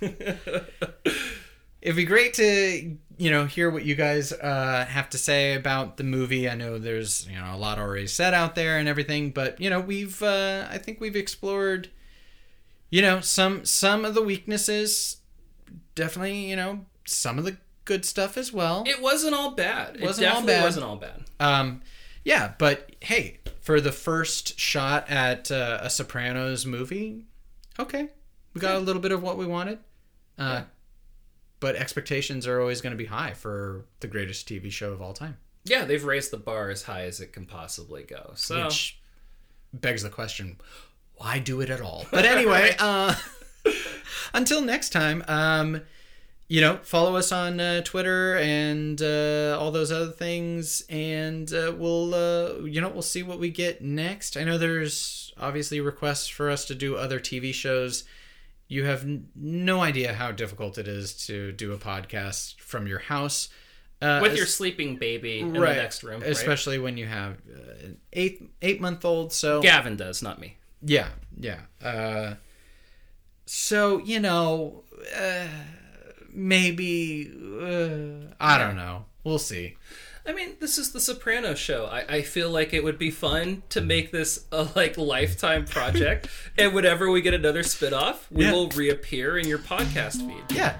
It'd be great to, you know, hear what you guys uh, have to say about the movie. I know there's, you know, a lot already said out there and everything, but you know, we've, uh, I think we've explored, you know, some some of the weaknesses. Definitely, you know, some of the good stuff as well. it wasn't all bad. It Wasn't all bad. wasn't all bad. Um, yeah, but hey, for the first shot at uh, a Sopranos movie, okay, we got a little bit of what we wanted. Uh, But expectations are always going to be high for the greatest TV show of all time, Yeah, they've raised the bar as high as it can possibly go. So which begs the question: Why do it at all? But anyway, uh, until next time, um, you know, follow us on uh, Twitter and uh, all those other things, and uh, we'll, uh, you know, we'll see what we get next. I know there's obviously requests for us to do other TV shows. You have n- no idea how difficult it is to do a podcast from your house. Uh, With your sleeping baby in the next room. right? especially when you have uh, an eight eight month old. So Gavin does, not me. yeah, yeah. Uh, so you know, uh, maybe uh, I don't know. We'll see. I mean, this is the Soprano show. I, I feel like it would be fun to make this a like lifetime project, and whenever we get another spinoff, we yeah. will reappear in your podcast feed. Yeah.